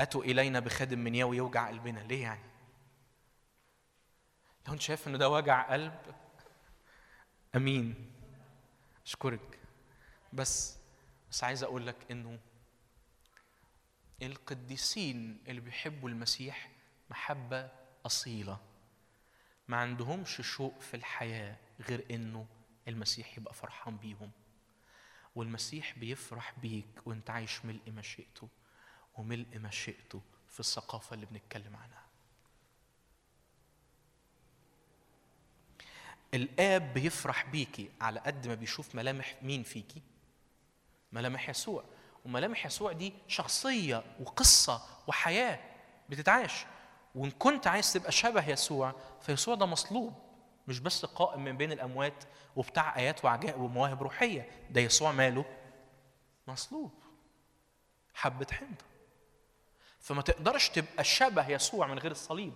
أتوا إلينا بخادم منياوي يوجع قلبنا. ليه يعني؟ لو أنت شايف ان ده وجع قلب أمين. أشكرك. بس بس عايز أقول لك إنه القديسين اللي بيحبوا المسيح محبة أصيلة. ما عندهمش شوق في الحياة غير إنه المسيح يبقى فرحان بيهم. والمسيح بيفرح بيك وأنت عايش ملء مشيئته. وملء مشيئته في الثقافة اللي بنتكلم عنها. الآب بيفرح بيكي على قد ما بيشوف ملامح مين فيكي؟ ملامح يسوع. وملامح يسوع دي شخصية وقصة وحياة بتتعاش وإن كنت عايز تبقى شبه يسوع فيسوع ده مصلوب مش بس قائم من بين الأموات وبتاع آيات وعجائب ومواهب روحية ده يسوع ماله؟ مصلوب. حبة حنطة. فما تقدرش تبقى شبه يسوع من غير الصليب.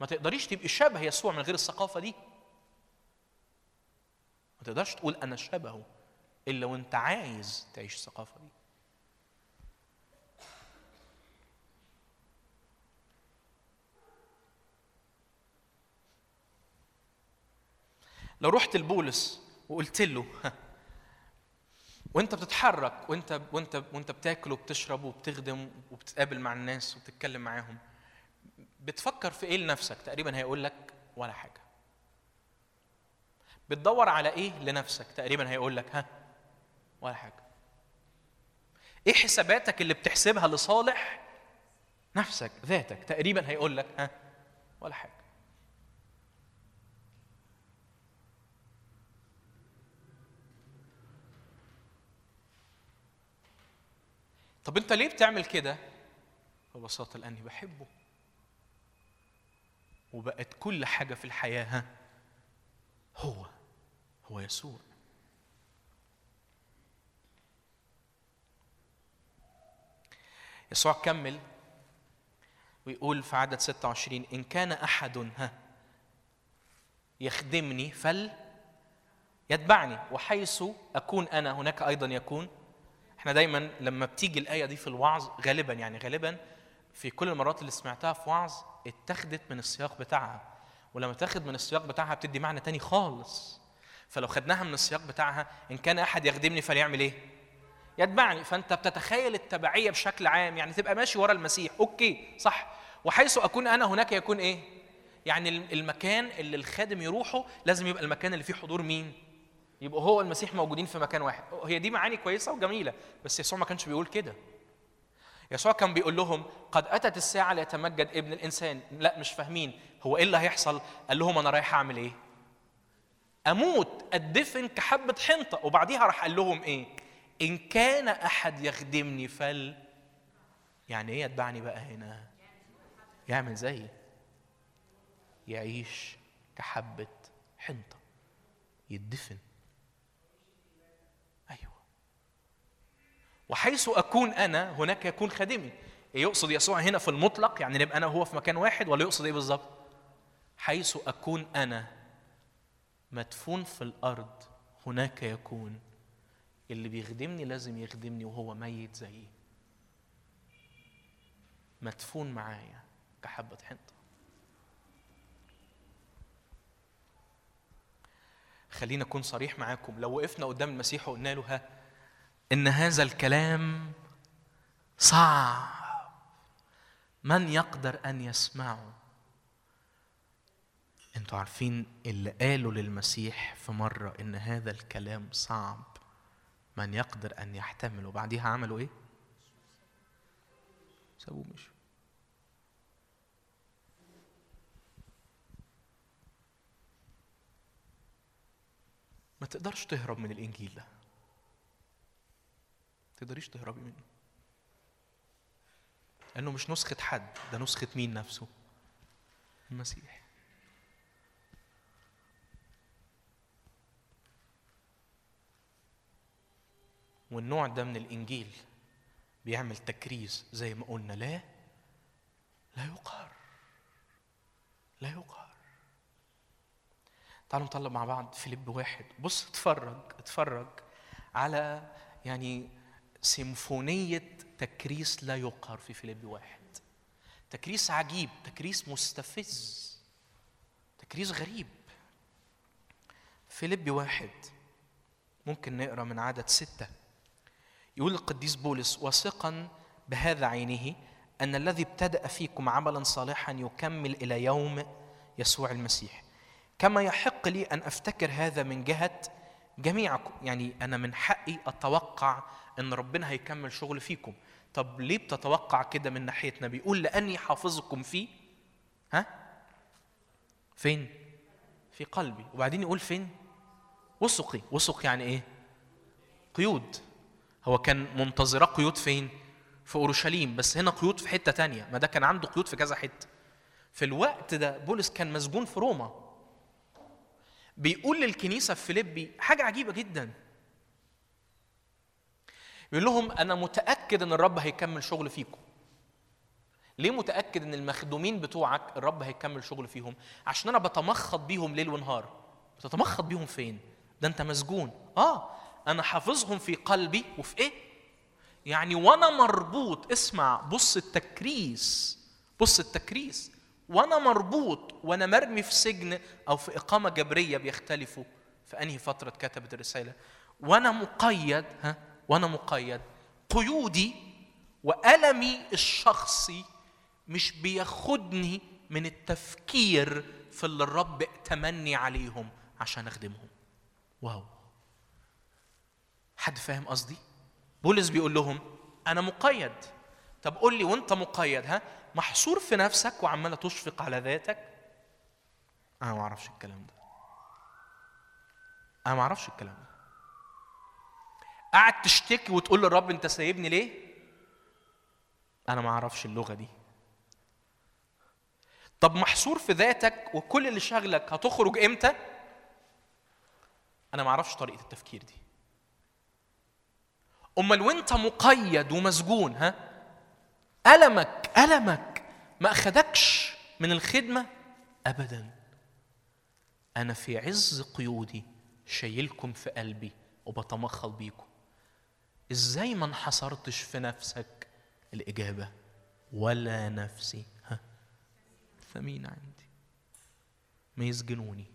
ما تقدريش تبقي شبه يسوع من غير الثقافة دي. ما تقدرش تقول أنا شبهه إلا وأنت عايز تعيش الثقافة دي. لو رحت لبولس وقلت له وانت بتتحرك وانت وانت وانت بتاكل وبتشرب وبتخدم وبتتقابل مع الناس وبتتكلم معاهم. بتفكر في إيه لنفسك؟ تقريبا هيقول لك ولا حاجة. بتدور على إيه لنفسك؟ تقريبا هيقول لك ها ولا حاجة. إيه حساباتك اللي بتحسبها لصالح نفسك ذاتك؟ تقريبا هيقول لك ها ولا حاجة. طب انت ليه بتعمل كده؟ ببساطة لأني بحبه. وبقت كل حاجة في الحياة ها هو هو يسوع. يسوع كمل ويقول في عدد 26 إن كان أحد ها يخدمني فل يتبعني وحيث أكون أنا هناك أيضا يكون إحنا دايما لما بتيجي الآية دي في الوعظ غالبا يعني غالبا في كل المرات اللي سمعتها في وعظ اتخذت من السياق بتاعها. ولما تاخد من السياق بتاعها بتدي معنى تاني خالص. فلو خدناها من السياق بتاعها إن كان أحد يخدمني فليعمل إيه؟ يتبعني. فأنت بتتخيل التبعية بشكل عام. يعني تبقى ماشي ورا المسيح. أوكي صح. وحيث أكون أنا هناك يكون إيه؟ يعني المكان اللي الخادم يروحه لازم يبقى المكان اللي فيه حضور مين؟ يبقى هو المسيح موجودين في مكان واحد. هي دي معاني كويسة وجميلة بس يسوع ما كانش بيقول كده. يسوع كان بيقول لهم قد أتت الساعة ليتمجد ابن الإنسان. لا مش فاهمين. هو إيه اللي هيحصل؟ قال لهم أنا رايح أعمل إيه؟ أموت أدفن كحبة حنطة. وبعديها راح قال لهم إيه؟ إن كان أحد يخدمني فل يعني إيه يتبعني بقى هنا؟ يعمل زيي يعيش كحبة حنطة يدفن أيوه وحيث أكون أنا هناك يكون خادمي. يقصد يسوع هنا في المطلق يعني نبقى أنا وهو في مكان واحد ولا يقصد إيه بالظبط؟ حيث أكون أنا مدفون في الأرض هناك يكون. اللي بيخدمني لازم يخدمني وهو ميت زيي. مدفون معايا كحبة حنطة. خلينا أكون صريح معاكم. لو وقفنا قدام المسيح وقلنا له ها إن هذا الكلام صعب. من يقدر أن يسمعه؟ أنتوا عارفين اللي قالوا للمسيح في مرة إن هذا الكلام صعب. من يقدر أن يحتمله؟ بعديها عملوا إيه؟ سابوه مشوا ما تقدرش تهرب من الإنجيل ده. تقدريش تهربي منه. لأنه مش نسخة حد ده نسخة مين نفسه؟ المسيح. والنوع ده من الإنجيل بيعمل تكريس زي ما قلنا لا لا يقهر. لا يقهر. تعالوا نطلع مع بعض فيليب واحد. بص اتفرج اتفرج على يعني سيمفونية تكريس لا يقهر في فيليب واحد. تكريس عجيب تكريس مستفز تكريس غريب. فيليب واحد ممكن نقرأ من عدد ستة. يقول القديس بولس واثقا بهذا عينه أن الذي ابتدأ فيكم عملا صالحا يكمل إلى يوم يسوع المسيح. كما يحق لي أن أفتكر هذا من جهة جميعكم يعني أنا من حقي أتوقع إن ربنا هيكمل شغل فيكم. طب ليه بتتوقع كده من ناحيتنا بيقول لأني حافظكم فيه ها؟ فين؟ في قلبي. وبعدين يقول فين؟ وثقي وثق يعني إيه؟ قيود. هو كان منتظرة قيود فين؟ في أورشليم. بس هنا قيود في حتة تانية. ما ده كان عنده قيود في كذا حتة. في الوقت ده بولس كان مسجون في روما. بيقول للكنيسة في فيليبي حاجة عجيبة جدا. بيقول لهم أنا متأكد إن الرب هيكمل شغل فيكم. ليه متأكد إن المخدومين بتوعك الرب هيكمل شغل فيهم؟ عشان أنا بتمخض بيهم ليل ونهار. بتتمخض بيهم فين؟ ده أنت مسجون. آه أنا حافظهم في قلبي. وفي إيه؟ يعني وأنا مربوط. اسمع بص التكريس. بص التكريس. وأنا مربوط. وأنا مرمي في سجن أو في إقامة جبرية بيختلفوا. في أنهي فترة اتكتبت الرسالة؟ وأنا مقيد. ها؟ وأنا مقيد. قيودي وألمي الشخصي مش بياخدني من التفكير في اللي الرب ائتمني عليهم عشان أخدمهم. واو. حد فاهم قصدي؟ بولس بيقول لهم أنا مقيد. طب قول لي وأنت مقيد ها؟ محصور في نفسك وعماله تشفق على ذاتك؟ أنا ما أعرفش الكلام ده. أنا ما أعرفش الكلام ده. قاعد تشتكي وتقول للرب انت سايبني ليه؟ أنا ما أعرفش اللغة دي. طب محصور في ذاتك وكل اللي شغلك هتخرج إمتى؟ أنا ما أعرفش طريقة التفكير دي. أمال وأنت مقيد ومسجون ها؟ ألمك ألمك ما أخدكش من الخدمة؟ ابدا. أنا في عز قيودي شايلكم في قلبي وبتمخض بيكم. إزاي ما انحصرتش في نفسك الإجابة؟ ولا نفسي. ها. ثمين عندي؟ ما يسجنوني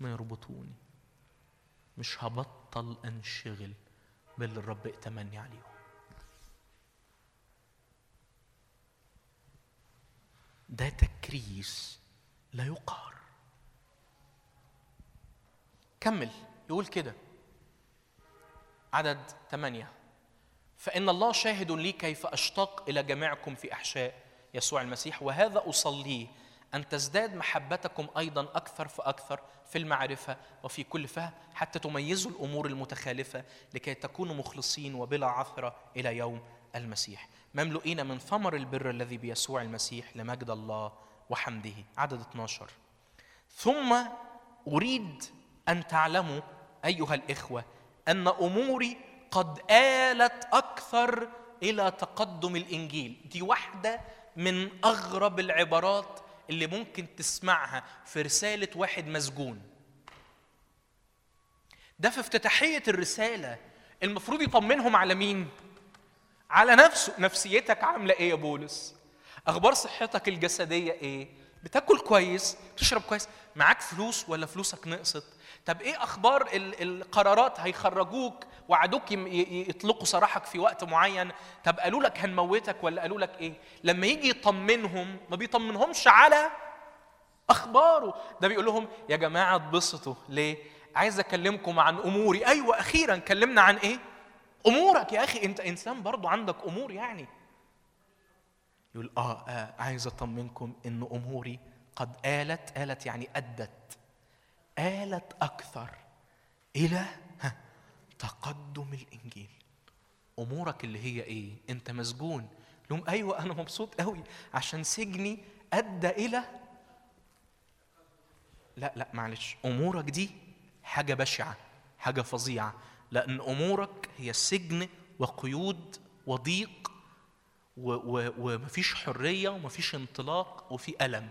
ما يربطوني. مش هبطل أنشغل باللي الرب ائتمني عليهم. ده تكريس لا يقهر. كمل يقول كده. عدد ثمانية. فإن الله شاهد لي كيف أشتاق إلى جميعكم في أحشاء يسوع المسيح وهذا أصليه أن تزداد محبتكم أيضا أكثر فأكثر في المعرفة وفي كل فهم حتى تميزوا الأمور المتخالفة لكي تكونوا مخلصين وبلا عثرة إلى يوم المسيح. مملوئين من ثمر البر الذي بيسوع المسيح لمجد الله وحمده. عدد 12 ثم أريد أن تعلموا أيها الإخوة أن أموري قد آلت أكثر إلى تقدم الإنجيل دي واحدة من أغرب العبارات اللي ممكن تسمعها في رسالة واحد مسجون ده في افتتاحية الرسالة المفروض يطمنهم على مين؟ على نفسه نفسيتك عاملة إيه يا بولس؟ أخبار صحتك الجسدية إيه؟ بتاكل كويس بتشرب كويس معاك فلوس ولا فلوسك نقصت طب إيه أخبار ال- القرارات هيخرجوك وعدوك يطلقوا سراحك في وقت معين؟ طب قالوا لك هنموتك ولا قالوا لك إيه؟ لما يجي يطمنهم ما بيطمنهمش على أخباره. ده بيقول لهم يا جماعة اتبسطوا. ليه؟ عايز أكلمكم عن أموري. أيوه أخيرا كلمنا عن إيه؟ أمورك يا أخي. أنت إنسان برضو عندك أمور يعني. يقول آه, آه عايز أطمنكم إن أموري قد آلت. آلت يعني أدت. آلت أكثر إلى تقدم الإنجيل. أمورك اللي هي إيه؟ أنت مسجون. لهم أيوة أنا مبسوط قوي عشان سجني أدى إلى لا لا معلش. أمورك دي حاجة بشعة حاجة فظيعة. لأن أمورك هي سجن وقيود وضيق ومفيش حرية ومفيش انطلاق وفي ألم.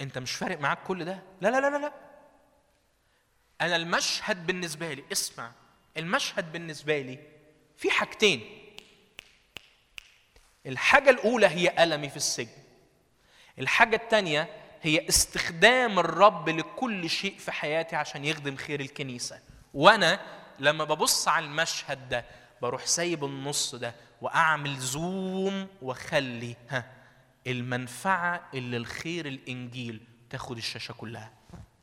انت مش فارق معاك كل ده؟ لا لا لا لا أنا المشهد بالنسبة لي اسمع. المشهد بالنسبة لي في حاجتين. الحاجة الأولى هي ألمي في السجن. الحاجة الثانية هي استخدام الرب لكل شيء في حياتي عشان يخدم خير الكنيسة. وأنا لما ببص على المشهد ده بروح سايب النص ده وأعمل زوم وأخلي ها. المنفعة اللي الخير الإنجيل تاخد الشاشة كلها.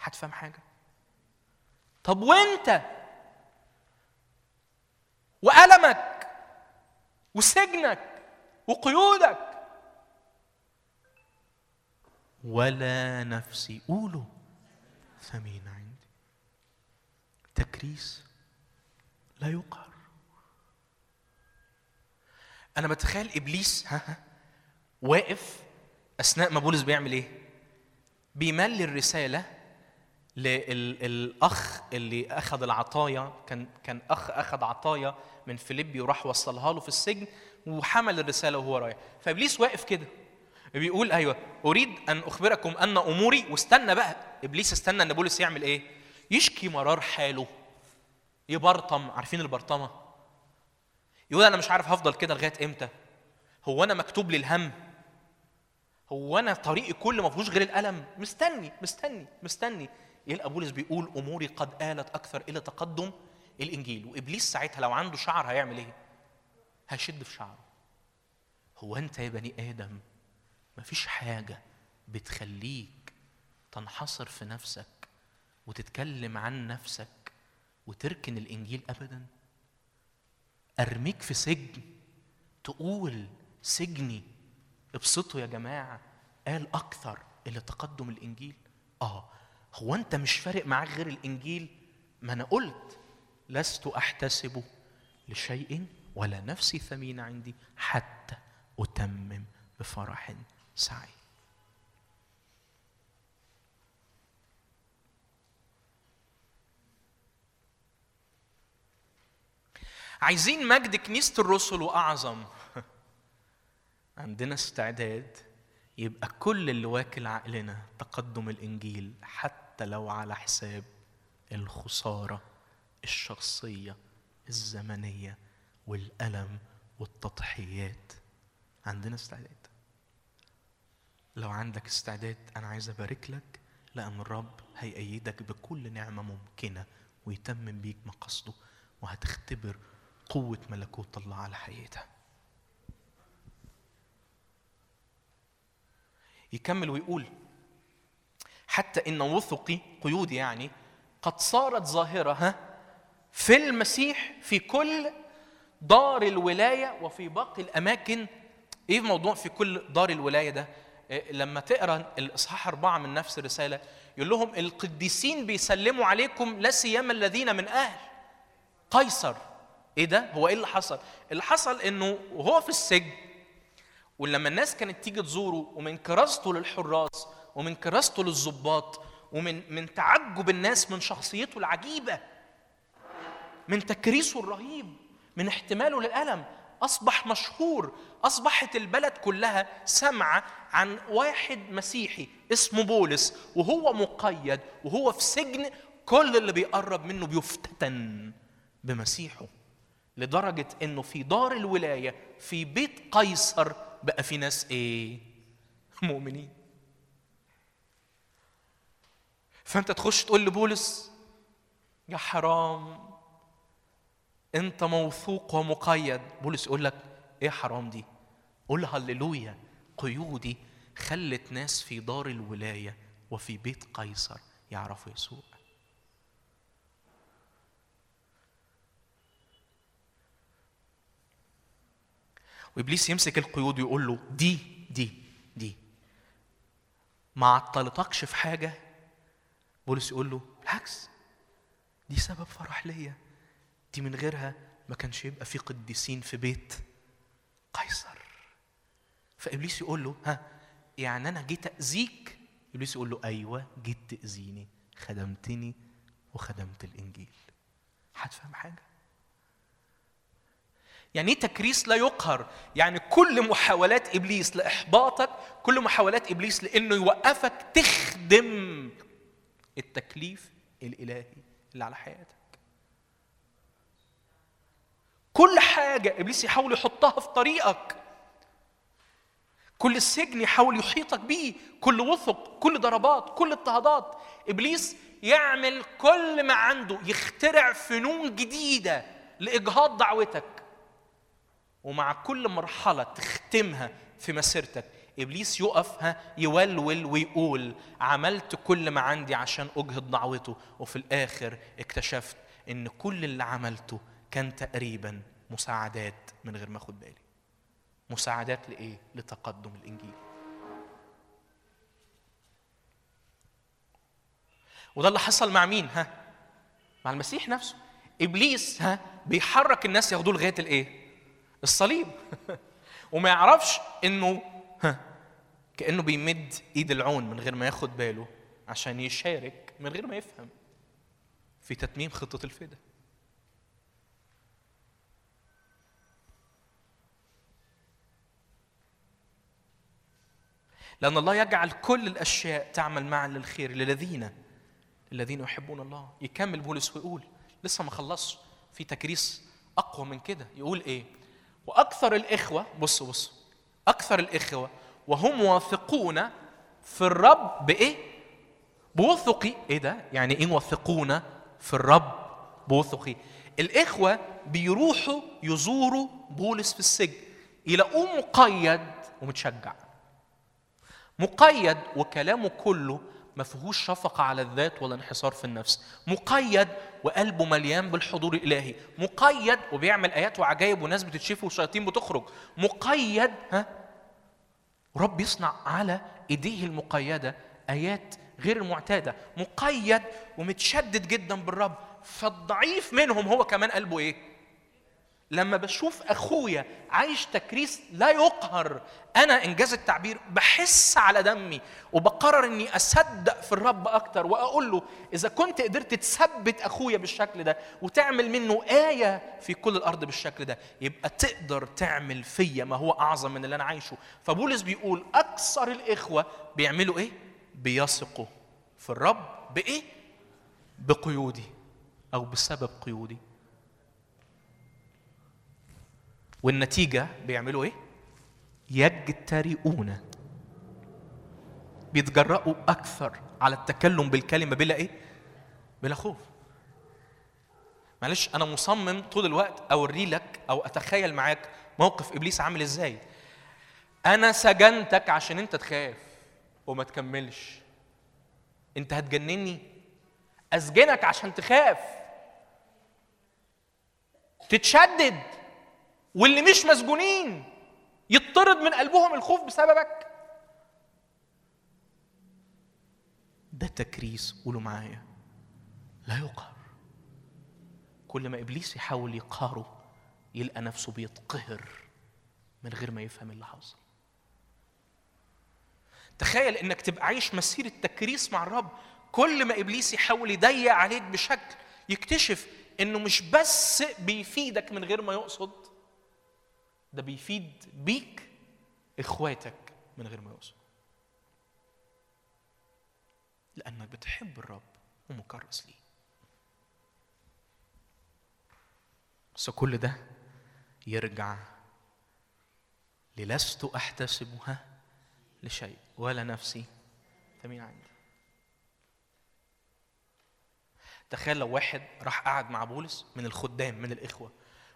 هتفهم حاجة؟ طب وانت والمك وسجنك وقيودك ولا نفسي قولوا. ثمين عندي. تكريس لا يقهر. أنا بتخيل إبليس ها ها. واقف أثناء ما بولس بيعمل إيه؟ بيملي الرسالة للاخ اللي أخذ العطايا كان كان أخ أخذ عطايا من فيليبي وراح وصلها له في السجن وحمل الرسالة وهو رايح. فإبليس واقف كده بيقول أيوه أريد أن أخبركم أن أموري واستنى بقى. إبليس استنى إن بولس يعمل إيه؟ يشكي مرار حاله. يبرطم. عارفين البرطمة؟ يقول أنا مش عارف هفضل كده لغاية إمتى؟ هو أنا مكتوب لي الهم هو أنا طريقي كله ما فيهوش غير الألم؟ مستني مستني مستني. يلقى بولس بيقول؟ أموري قد آلت أكثر إلى تقدم الإنجيل. وإبليس ساعتها لو عنده شعر هيعمل إيه؟ هيشد في شعره. هو أنت يا بني آدم مفيش حاجة بتخليك تنحصر في نفسك وتتكلم عن نفسك وتركن الإنجيل ابدا. أرميك في سجن تقول سجني ابسطوا يا جماعة قال أكثر إلى تقدم الإنجيل. آه هو أنت مش فارق معاك غير الإنجيل؟ ما أنا قلت لست أحتسب لشيء ولا نفسي ثمينه عندي حتى أتمم بفرح سعي عايزين مجد كنيسة الرسل وأعظم عندنا استعداد يبقى كل اللي واكل عقلنا تقدم الإنجيل حتى لو على حساب الخسارة الشخصية الزمنية والألم والتضحيات. عندنا استعداد. لو عندك استعداد أنا عايز أبارك لك لأن الرب هيأيدك بكل نعمة ممكنة ويتمم بيك مقصده وهتختبر قوة ملكوت الله على حياتها يكمل ويقول حتى إن وثقي قيودي يعني قد صارت ظاهرة ها في المسيح في كل دار الولاية وفي باقي الأماكن. إيه الموضوع في كل دار الولاية ده؟ إيه لما تقرأ الإصحاح أربعة من نفس الرسالة يقول لهم القديسين بيسلموا عليكم لا سيما الذين من أهل قيصر. إيه ده؟ هو إيه اللي حصل؟ اللي حصل إنه وهو في السجن ولما الناس كانت تيجي تزوره ومن كراسته للحراس ومن كراسته للضباط ومن من تعجب الناس من شخصيته العجيبة من تكريسه الرهيب من احتماله للألم أصبح مشهور أصبحت البلد كلها سمع عن واحد مسيحي اسمه بولس وهو مقيد وهو في سجن كل اللي بيقرب منه بيفتتن بمسيحه لدرجة إنه في دار الولاية في بيت قيصر بقى في ناس إيه؟ مؤمنين. فأنت تخش تقول لبولس يا حرام أنت موثوق ومقيد. بولس يقول لك إيه حرام دي؟ قول هللويا قيودي خلت ناس في دار الولاية وفي بيت قيصر يعرفوا يسوع وإبليس يمسك القيود ويقول له دي دي دي. ما عطلتكش في حاجة؟ بولس يقول له بالعكس دي سبب فرح ليا. دي من غيرها ما كانش يبقى في قديسين في بيت قيصر. فإبليس يقول له ها يعني أنا جيت اذيك إبليس يقول له أيوه جيت تأذيني خدمتني وخدمت الإنجيل. هتفهم حاجة؟ يعني إيه تكريس لا يقهر؟ يعني كل محاولات إبليس لإحباطك كل محاولات إبليس لإنه يوقفك تخدم التكليف الإلهي اللي على حياتك. كل حاجة إبليس يحاول يحطها في طريقك. كل السجن يحاول يحيطك بيه. كل وثق كل ضربات كل اضطهادات. إبليس يعمل كل ما عنده يخترع فنون جديدة لإجهاض دعوتك. ومع كل مرحلة تختمها في مسيرتك إبليس يقف ها يولول ويقول عملت كل ما عندي عشان أجهض دعوته وفي الآخر اكتشفت إن كل اللي عملته كان تقريبا مساعدات من غير ما أخد بالي مساعدات لإيه؟ لتقدم الإنجيل وده اللي حصل مع مين ها؟ مع المسيح نفسه إبليس ها بيحرك الناس ياخدوه لغاية الإيه؟ الصليب. وما يعرفش إنه ها كأنه بيمد إيد العون من غير ما ياخد باله عشان يشارك من غير ما يفهم في تتميم خطة الفدا. لأن الله يجعل كل الأشياء تعمل معا للخير للذين الذين يحبون الله. يكمل بولس ويقول لسه ما خلصش. في تكريس أقوى من كده. يقول إيه؟ وأكثر الإخوة بصوا بصوا أكثر الإخوة وهم واثقون في الرب بإيه؟ بوثقي إيه ده؟ يعني إيه واثقون في الرب بوثقي الإخوة بيروحوا يزوروا بولس في السجن يلاقوه مقيد ومتشجع مقيد وكلامه كله ما فيهوش شفقة على الذات ولا انحصار في النفس. مقيد وقلبه مليان بالحضور الإلهي. مقيد وبيعمل آيات وعجائب وناس بتتشفي وشياطين بتخرج. مقيد ها؟ ورب يصنع على إيديه المقيدة آيات غير المعتادة. مقيد ومتشدد جدا بالرب. فالضعيف منهم هو كمان قلبه إيه؟ لما بشوف أخويا عايش تكريس لا يقهر أنا إنجاز التعبير بحس على دمي وبقرر إني أصدق في الرب أكتر وأقول له إذا كنت قدرت تثبت أخويا بالشكل ده وتعمل منه آية في كل الأرض بالشكل ده يبقى تقدر تعمل فيا ما هو أعظم من اللي أنا عايشه. فبولس بيقول أكثر الإخوة بيعملوا إيه؟ بيثقوا في الرب بإيه؟ بقيودي أو بسبب قيودي. والنتيجة بيعملوا إيه؟ يجترئون بيتجرأوا أكثر على التكلم بالكلمة بلا إيه؟ بلا خوف. معلش أنا مصمم طول الوقت أوري لك أو أتخيل معاك موقف إبليس عامل إزاي. أنا سجنتك عشان أنت تخاف وما تكملش. أنت هتجنني؟ أسجنك عشان تخاف. تتشدد. واللي مش مسجونين يطرد من قلبهم الخوف بسببك. ده تكريس قولوا معايا. لا يقهر. كل ما إبليس يحاول يقهره يلقى نفسه بيتقهر من غير ما يفهم اللي حصل تخيل إنك تبقى عايش مسيرة تكريس مع الرب. كل ما إبليس يحاول يضيق عليك بشكل يكتشف إنه مش بس بيفيدك من غير ما يقصد ده بيفيد بيك إخواتك من غير ما يقصد. لأنك بتحب الرب ومكرس ليه. بس كل ده يرجع للست أحتسبها لشيء ولا نفسي تمين عندي تخيل لو واحد راح قعد مع بولس من الخدام من الإخوة.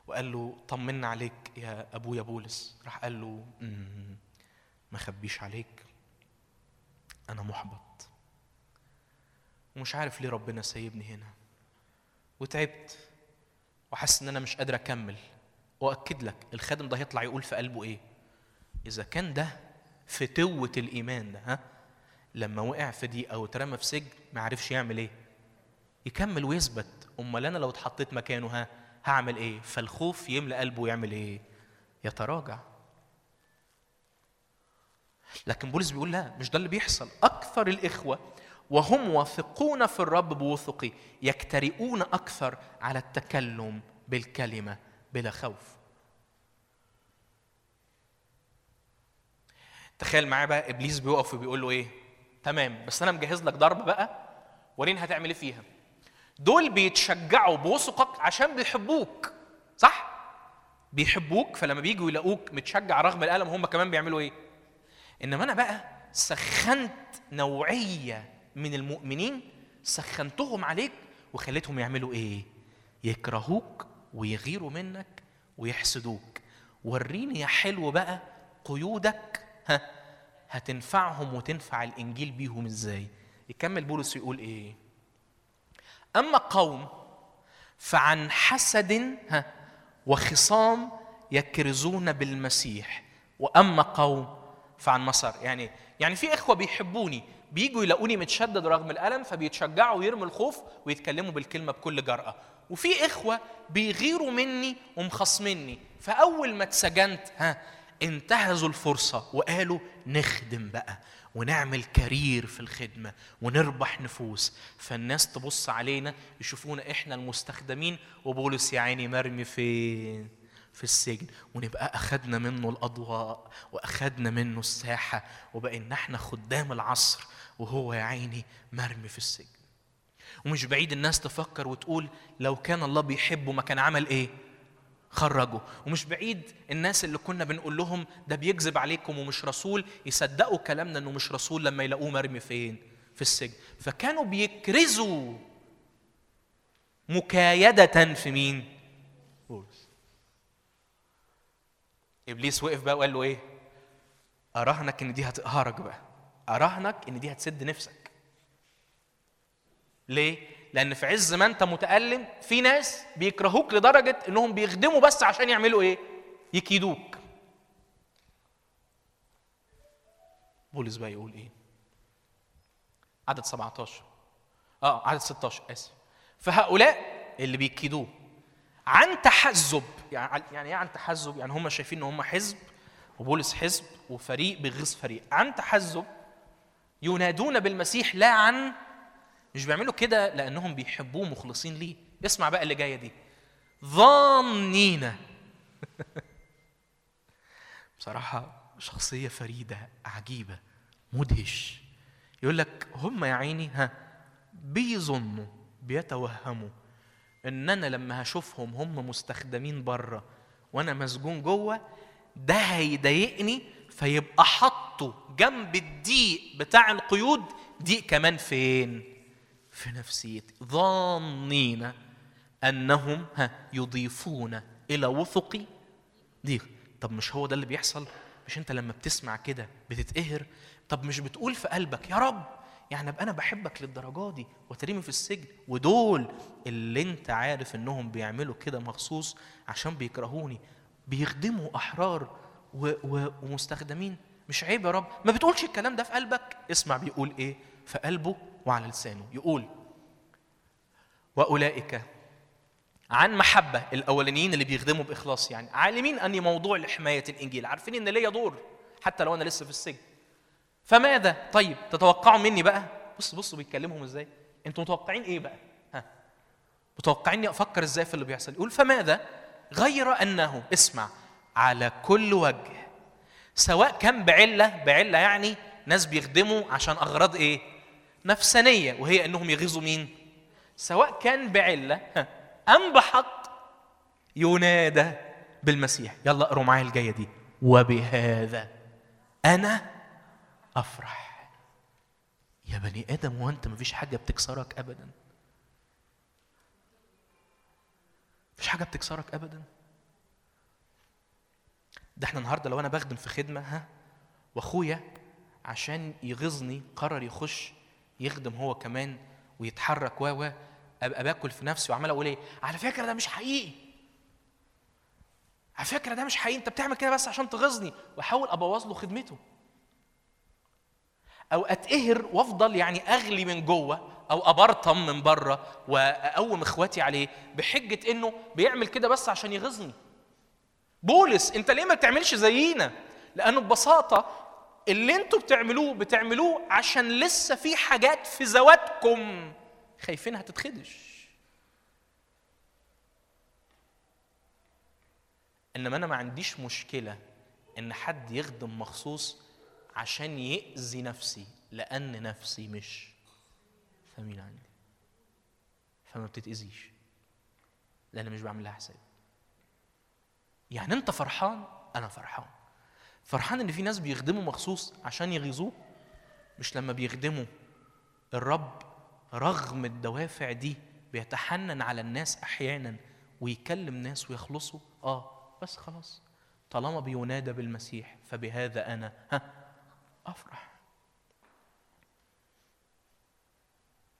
وقال له طمنا عليك يا أبويا بولس. راح قال له "مم، ما خبيش عليك أنا محبط. ومش عارف ليه ربنا سايبني هنا. وتعبت وحاسس إن أنا مش قادر أكمل. وأكد لك الخادم ده هيطلع يقول في قلبه إيه؟ إذا كان ده فتوة الإيمان ده ها؟ لما وقع في دي أو اترمى في سجن ما عرفش يعمل إيه؟ يكمل ويثبت. أمال أنا لو اتحطيت مكانه ها؟ هعمل إيه؟ فالخوف يملى قلبه ويعمل إيه؟ يتراجع. لكن بولس بيقول لا مش ده اللي بيحصل. أكثر الإخوة وهم واثقون في الرب بوثقه يجترئون أكثر على التكلم بالكلمة بلا خوف. تخيل معايا بقى إبليس بيقف وبيقول له إيه؟ تمام بس أنا مجهز لك ضربه بقى وريني هتعمل إيه فيها؟ دول بيتشجعوا بوثقك عشان بيحبوك صح؟ بيحبوك فلما بييجوا يلاقوك متشجع رغم الألم هم كمان بيعملوا إيه؟ إنما أنا بقى سخنت نوعية من المؤمنين سخنتهم عليك وخليتهم يعملوا إيه؟ يكرهوك ويغيروا منك ويحسدوك. وريني يا حلو بقى قيودك. ها هتنفعهم وتنفع الإنجيل بيهم إزاي؟ يكمل بولس يقول إيه؟ أما قوم فعن حسد وخصام يكرزون بالمسيح. وأما قوم فعن مسار. يعني يعني في إخوة بيحبوني بيجوا يلاقوني متشدد رغم الألم فبيتشجعوا ويرموا الخوف ويتكلموا بالكلمة بكل جرأة. وفي إخوة بيغيروا مني ومخصمني. فأول ما اتسجنت ها انتهزوا الفرصة وقالوا نخدم بقى. ونعمل كارير في الخدمة ونربح نفوس. فالناس تبص علينا يشوفونا إحنا المستخدمين وبولس يا عيني مرمي فين؟ في السجن. ونبقى أخدنا منه الأضواء وأخدنا منه الساحة وبقينا إحنا خدام العصر وهو يا عيني مرمي في السجن. ومش بعيد الناس تفكر وتقول لو كان الله بيحبه ما كان عمل إيه؟ خرجوا. ومش بعيد الناس اللي كنا بنقول لهم ده بيكذب عليكم ومش رسول يصدقوا كلامنا إنه مش رسول لما يلاقوه مرمي فين؟ في السجن. فكانوا بيكرزوا مكايدة في مين؟ بولس. إبليس وقف بقى وقال له إيه؟ أراهنك إن دي هتقهرك بقى. أراهنك إن دي هتسد نفسك. ليه؟ لأن في عز ما انت متألم في ناس بيكرهوك لدرجة انهم بيخدموا بس عشان يعملوا إيه؟ يكيدوك. بولس بقى يقول إيه؟ عدد 17 آه عدد 16 آسف. فهؤلاء اللي بيكيدوه عن تحزب يعني يعني إيه عن تحزب؟ يعني هم شايفين إن هم حزب وبولس حزب وفريق بيغيظ فريق. عن تحزب ينادون بالمسيح لا عن مش بيعملوا كده لأنهم بيحبوه مخلصين ليه. اسمع بقى اللي جاية دي. ظانين. بصراحة شخصية فريدة عجيبة مدهش. يقول لك هم يا عيني ها بيظنوا بيتوهموا إن أنا لما هشوفهم هم مستخدمين بره وأنا مسجون جوه ده هيضايقني فيبقى حطوا جنب الضيق بتاع القيود ضيق كمان فين؟ في نفسيتي ظانين أنهم ها يضيفون إلى وثقي ضيق طب مش هو ده اللي بيحصل؟ مش أنت لما بتسمع كده بتتقهر؟ طب مش بتقول في قلبك يا رب يعني أبقى أنا بحبك للدرجة دي وترمي في السجن ودول اللي أنت عارف إنهم بيعملوا كده مخصوص عشان بيكرهوني بيخدموا أحرار و و ومستخدمين؟ مش عيب يا رب. ما بتقولش الكلام ده في قلبك. اسمع بيقول إيه؟ في قلبه وعلى لسانه. يقول وأولئك عن محبة الأولانيين اللي بيخدموا بإخلاص يعني. عالمين أني موضوع لحماية الإنجيل. عارفين إن ليا دور حتى لو أنا لسه في السجن. فماذا؟ طيب تتوقعوا مني بقى؟ بص بصوا بيتكلمهم إزاي. أنتوا متوقعين إيه بقى؟ ها متوقعيني أفكر إزاي في اللي بيحصل. يقول فماذا؟ غير أنه اسمع على كل وجه سواء كان بعلة بعلة يعني ناس بيخدموا عشان أغراض إيه؟ نفسانية وهي أنهم يغيظوا مين؟ سواء كان بعلة ها، أم بحق ينادى بالمسيح. يلا اقروا معايا الجاية دي. وبهذا أنا أفرح. يا بني آدم وانت مفيش حاجة بتكسرك ابدا؟ مفيش حاجة بتكسرك ابدا؟ ده إحنا النهارده لو أنا بخدم في خدمة ها وأخويا عشان يغيظني قرر يخش يخدم هو كمان ويتحرك و و أبقى باكل في نفسي وعمال أقول إيه؟ على فكرة ده مش حقيقي. على فكرة ده مش حقيقي. أنت بتعمل كده بس عشان تغيظني وأحاول أبوظ له خدمته. أو أتقهر وأفضل يعني أغلي من جوه أو أبرطم من بره وأقوم إخواتي عليه بحجة إنه بيعمل كده بس عشان يغيظني بولس أنت ليه ما بتعملش زينا؟ لأنه ببساطة اللي أنتوا بتعملوه بتعملوه عشان لسه في حاجات في ذواتكم. خايفين هتتخدش. انما أنا ما عنديش مشكلة ان حد يخدم مخصوص عشان يأذي نفسي لأن نفسي مش ثمين عندي. فما بتتأذيش. لأن مش بعمل لها حساب. يعني أنت فرحان؟ أنا فرحان. فرحان إن في ناس بيخدموا مخصوص عشان يغيظوه؟ مش لما بيخدموا الرب رغم الدوافع دي بيتحنن على الناس أحيانا ويكلم ناس ويخلصوا؟ آه بس خلاص. طالما بينادى بالمسيح فبهذا أنا ها أفرح.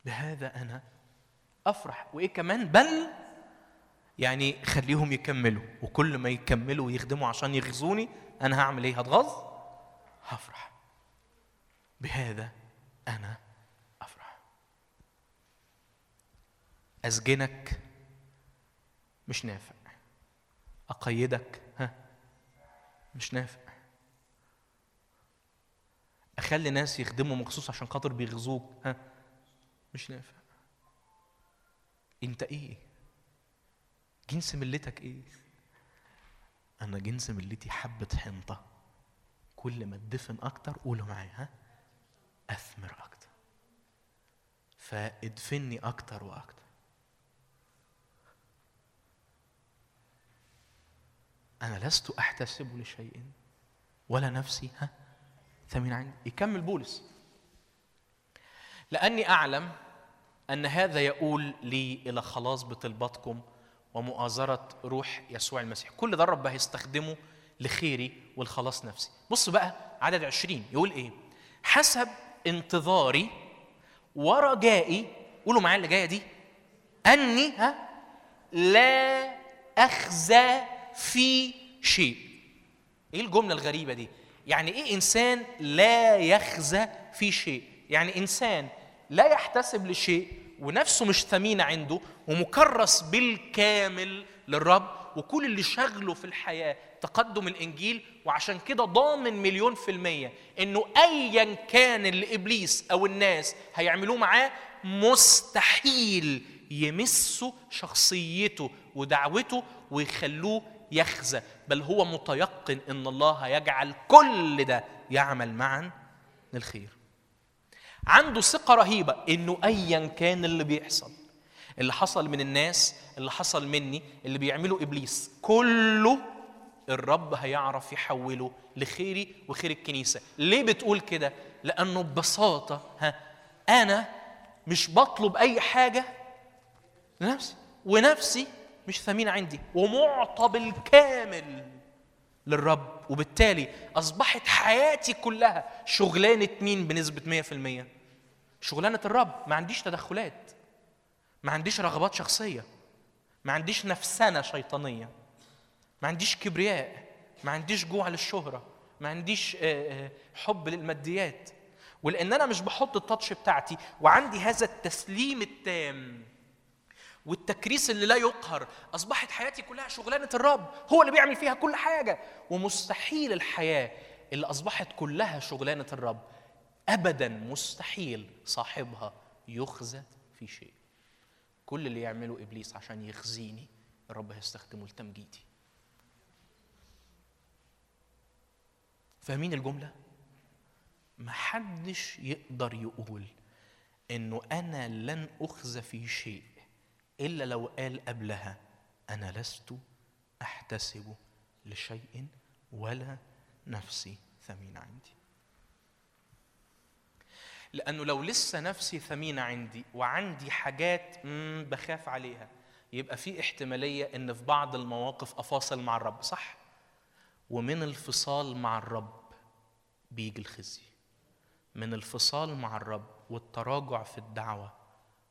بهذا أنا أفرح. وإيه كمان؟ بل يعني خليهم يكملوا وكل ما يكملوا ويخدموا عشان يغزوني أنا هعمل إيه؟ هتغاظ؟ هفرح. بهذا أنا أفرح. أسجنك مش نافع. أقيدك ها مش نافع. تخلي ناس يخدموا مخصوص عشان خاطر بيغزوك ها مش نافع. أنت إيه؟ جنس ملتك إيه؟ أنا جنس ملتي حبة حنطة. كل ما تدفن أكتر قولوا معايا ها؟ أثمر أكتر. فادفني أكتر وأكتر. أنا لست أحتسب لشيء. ولا نفسي ها؟ ثمين عندي. يكمل بولس. لأني أعلم أن هذا يقول لي إلى خلاص بطلباتكم ومؤازرة روح يسوع المسيح. كل ده الرب هيستخدمه لخيري والخلاص نفسي. بص بقى عدد عشرين يقول إيه؟ حسب انتظاري ورجائي قولوا معايا اللي جاية دي أني ها؟ لا أخزى في شيء. إيه الجملة الغريبة دي؟ يعني إيه إنسان لا يخزى في شيء؟ يعني إنسان لا يحتسب لشيء ونفسه مش ثمينه عنده ومكرس بالكامل للرب وكل اللي شغله في الحياة تقدم الإنجيل وعشان كده ضامن مليون في المية إنه ايا كان اللي إبليس أو الناس هيعملوه معاه مستحيل يمسوا شخصيته ودعوته ويخلوه يخزى. بل هو متيقن إن الله هيجعل كل ده يعمل معا للخير. عنده ثقة رهيبة إنه ايا كان اللي بيحصل اللي حصل من الناس اللي حصل مني اللي بيعمله إبليس كله الرب هيعرف يحوله لخيري وخير الكنيسة. ليه بتقول كده؟ لأنه ببساطة ها أنا مش بطلب أي حاجة لنفسي ونفسي مش ثمينة عندي ومعطى بالكامل للرب. وبالتالي أصبحت حياتي كلها شغلانة مين بنسبة 100% شغلانة الرب. ما عنديش تدخلات. ما عنديش رغبات شخصية. ما عنديش نفسنة شيطانية. ما عنديش كبرياء. ما عنديش جوع للشهرة. ما عنديش آه، آه، حب للماديات. ولأن أنا مش بحط التاتش بتاعتي وعندي هذا التسليم التام. والتكريس اللي لا يقهر أصبحت حياتي كلها شغلانة الرب هو اللي بيعمل فيها كل حاجة. ومستحيل الحياة اللي أصبحت كلها شغلانة الرب ابدا مستحيل صاحبها يخزى في شيء. كل اللي يعمله إبليس عشان يخزيني الرب هيستخدمه لتمجيدي فاهمين الجملة؟ محدش يقدر يقول إنه أنا لن أخزى في شيء إلا لو قال قبلها أنا لست أحتسب لشيء ولا نفسي ثمينه عندي. لأنه لو لسه نفسي ثمينه عندي وعندي حاجات بخاف عليها يبقى في احتمالية إن في بعض المواقف أفاصل مع الرب صح؟ ومن الفصال مع الرب بيجي الخزي. من الفصال مع الرب والتراجع في الدعوة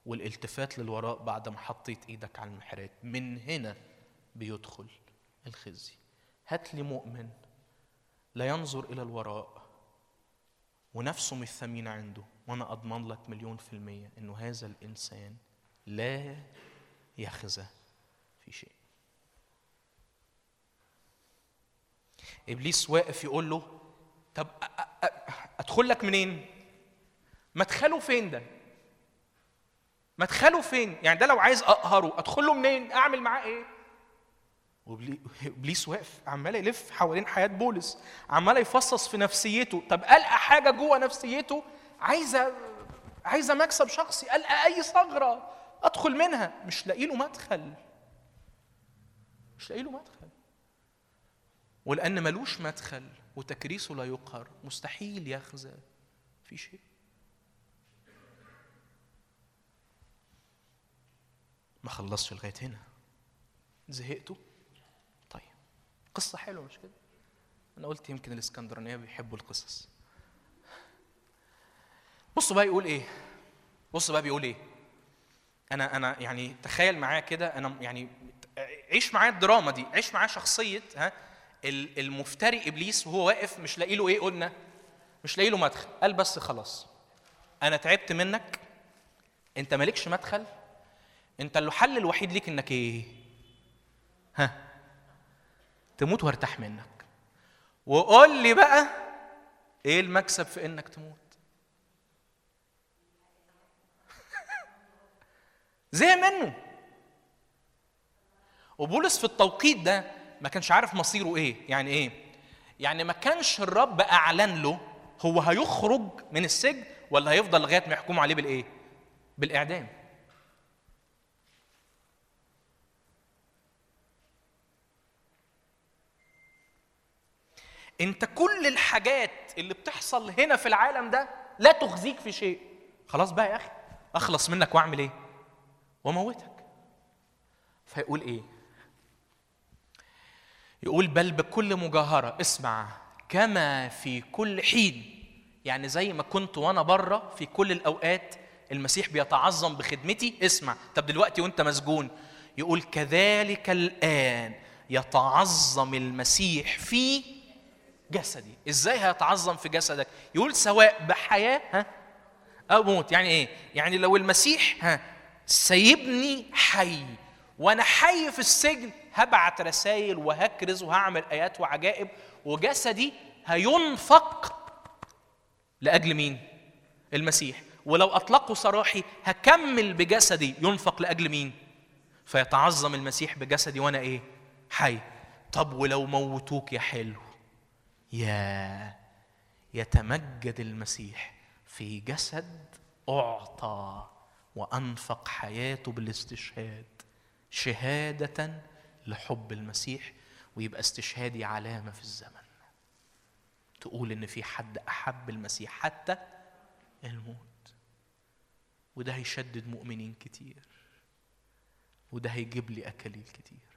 والالتفات للوراء بعد ما حطيت إيدك على المحرات من هنا بيدخل الخزي. هات لي مؤمن لا ينظر إلى الوراء ونفسه مش ثمينة عنده وأنا أضمن لك مليون في المية انه هذا الإنسان لا يخزى في شيء. إبليس واقف يقول له طب أدخل لك منين؟ مدخله فين ده؟ مدخله فين؟ يعني ده لو عايز أقهره ادخله منين؟ أعمل معاه إيه؟ وإبليس واقف عمال يلف حوالين حياة بولس عمال يفصص في نفسيته. طب ألقى حاجة جوه نفسيته؟ عايزه عايزة مكسب شخصي ألقى أي ثغرة أدخل منها. مش لاقي له مدخل. مش لاقي له مدخل. ولأن ملوش مدخل وتكريسه لا يقهر مستحيل يخزى في شيء. ما خلصش لغاية هنا. زهقتوا؟ طيب. قصة حلوة مش كده؟ أنا قلت يمكن الإسكندرانية بيحبوا القصص. بصوا بقى يقول إيه؟ بص بقى بيقول إيه؟ أنا أنا يعني تخيل معايا كده أنا يعني عيش معايا الدراما دي عيش معايا شخصية ها ال- المفتري إبليس وهو واقف مش لاقي له إيه قلنا مش لاقي له مدخل. قال بس خلاص أنا تعبت منك أنت مالكش مدخل انت الحل الوحيد ليك انك إيه؟ ها؟ تموت وارتاح منك. وقول لي بقى إيه المكسب في انك تموت؟ زهق منه. وبولس في التوقيت ده ما كانش عارف مصيره إيه. يعني إيه؟ يعني ما كانش الرب أعلن له هو هيخرج من السجن ولا هيفضل لغاية ما يحكموا عليه بالإيه؟ بالإعدام. انت كل الحاجات اللي بتحصل هنا في العالم ده لا تخزيك في شيء. خلاص بقى يا أخي أخلص منك وأعمل إيه؟ وأموتك. فيقول إيه؟ يقول بل بكل مجاهرة اسمع كما في كل حين. يعني زي ما كنت وأنا بره في كل الأوقات المسيح بيتعظم بخدمتي اسمع. طب دلوقتي وأنت مسجون؟ يقول كذلك الآن يتعظم المسيح في جسدي. إزاي هيتعظم في جسدك؟ يقول سواء بحياة ها أو موت. يعني إيه؟ يعني لو المسيح ها سيبني حي وأنا حي في السجن هبعت رسائل وهكرز وهعمل آيات وعجائب وجسدي هينفق لأجل مين؟ المسيح. ولو اطلقوا سراحي هكمل بجسدي ينفق لأجل مين؟ فيتعظم المسيح بجسدي وأنا إيه؟ حي. طب ولو موتوك يا حلو. يا يتمجد المسيح في جسد أعطى وأنفق حياته بالاستشهاد شهادة لحب المسيح ويبقى استشهادي علامة في الزمن. تقول إن في حد أحب المسيح حتى الموت. وده هيشدد مؤمنين كتير. وده هيجيب لي أكاليل كتير.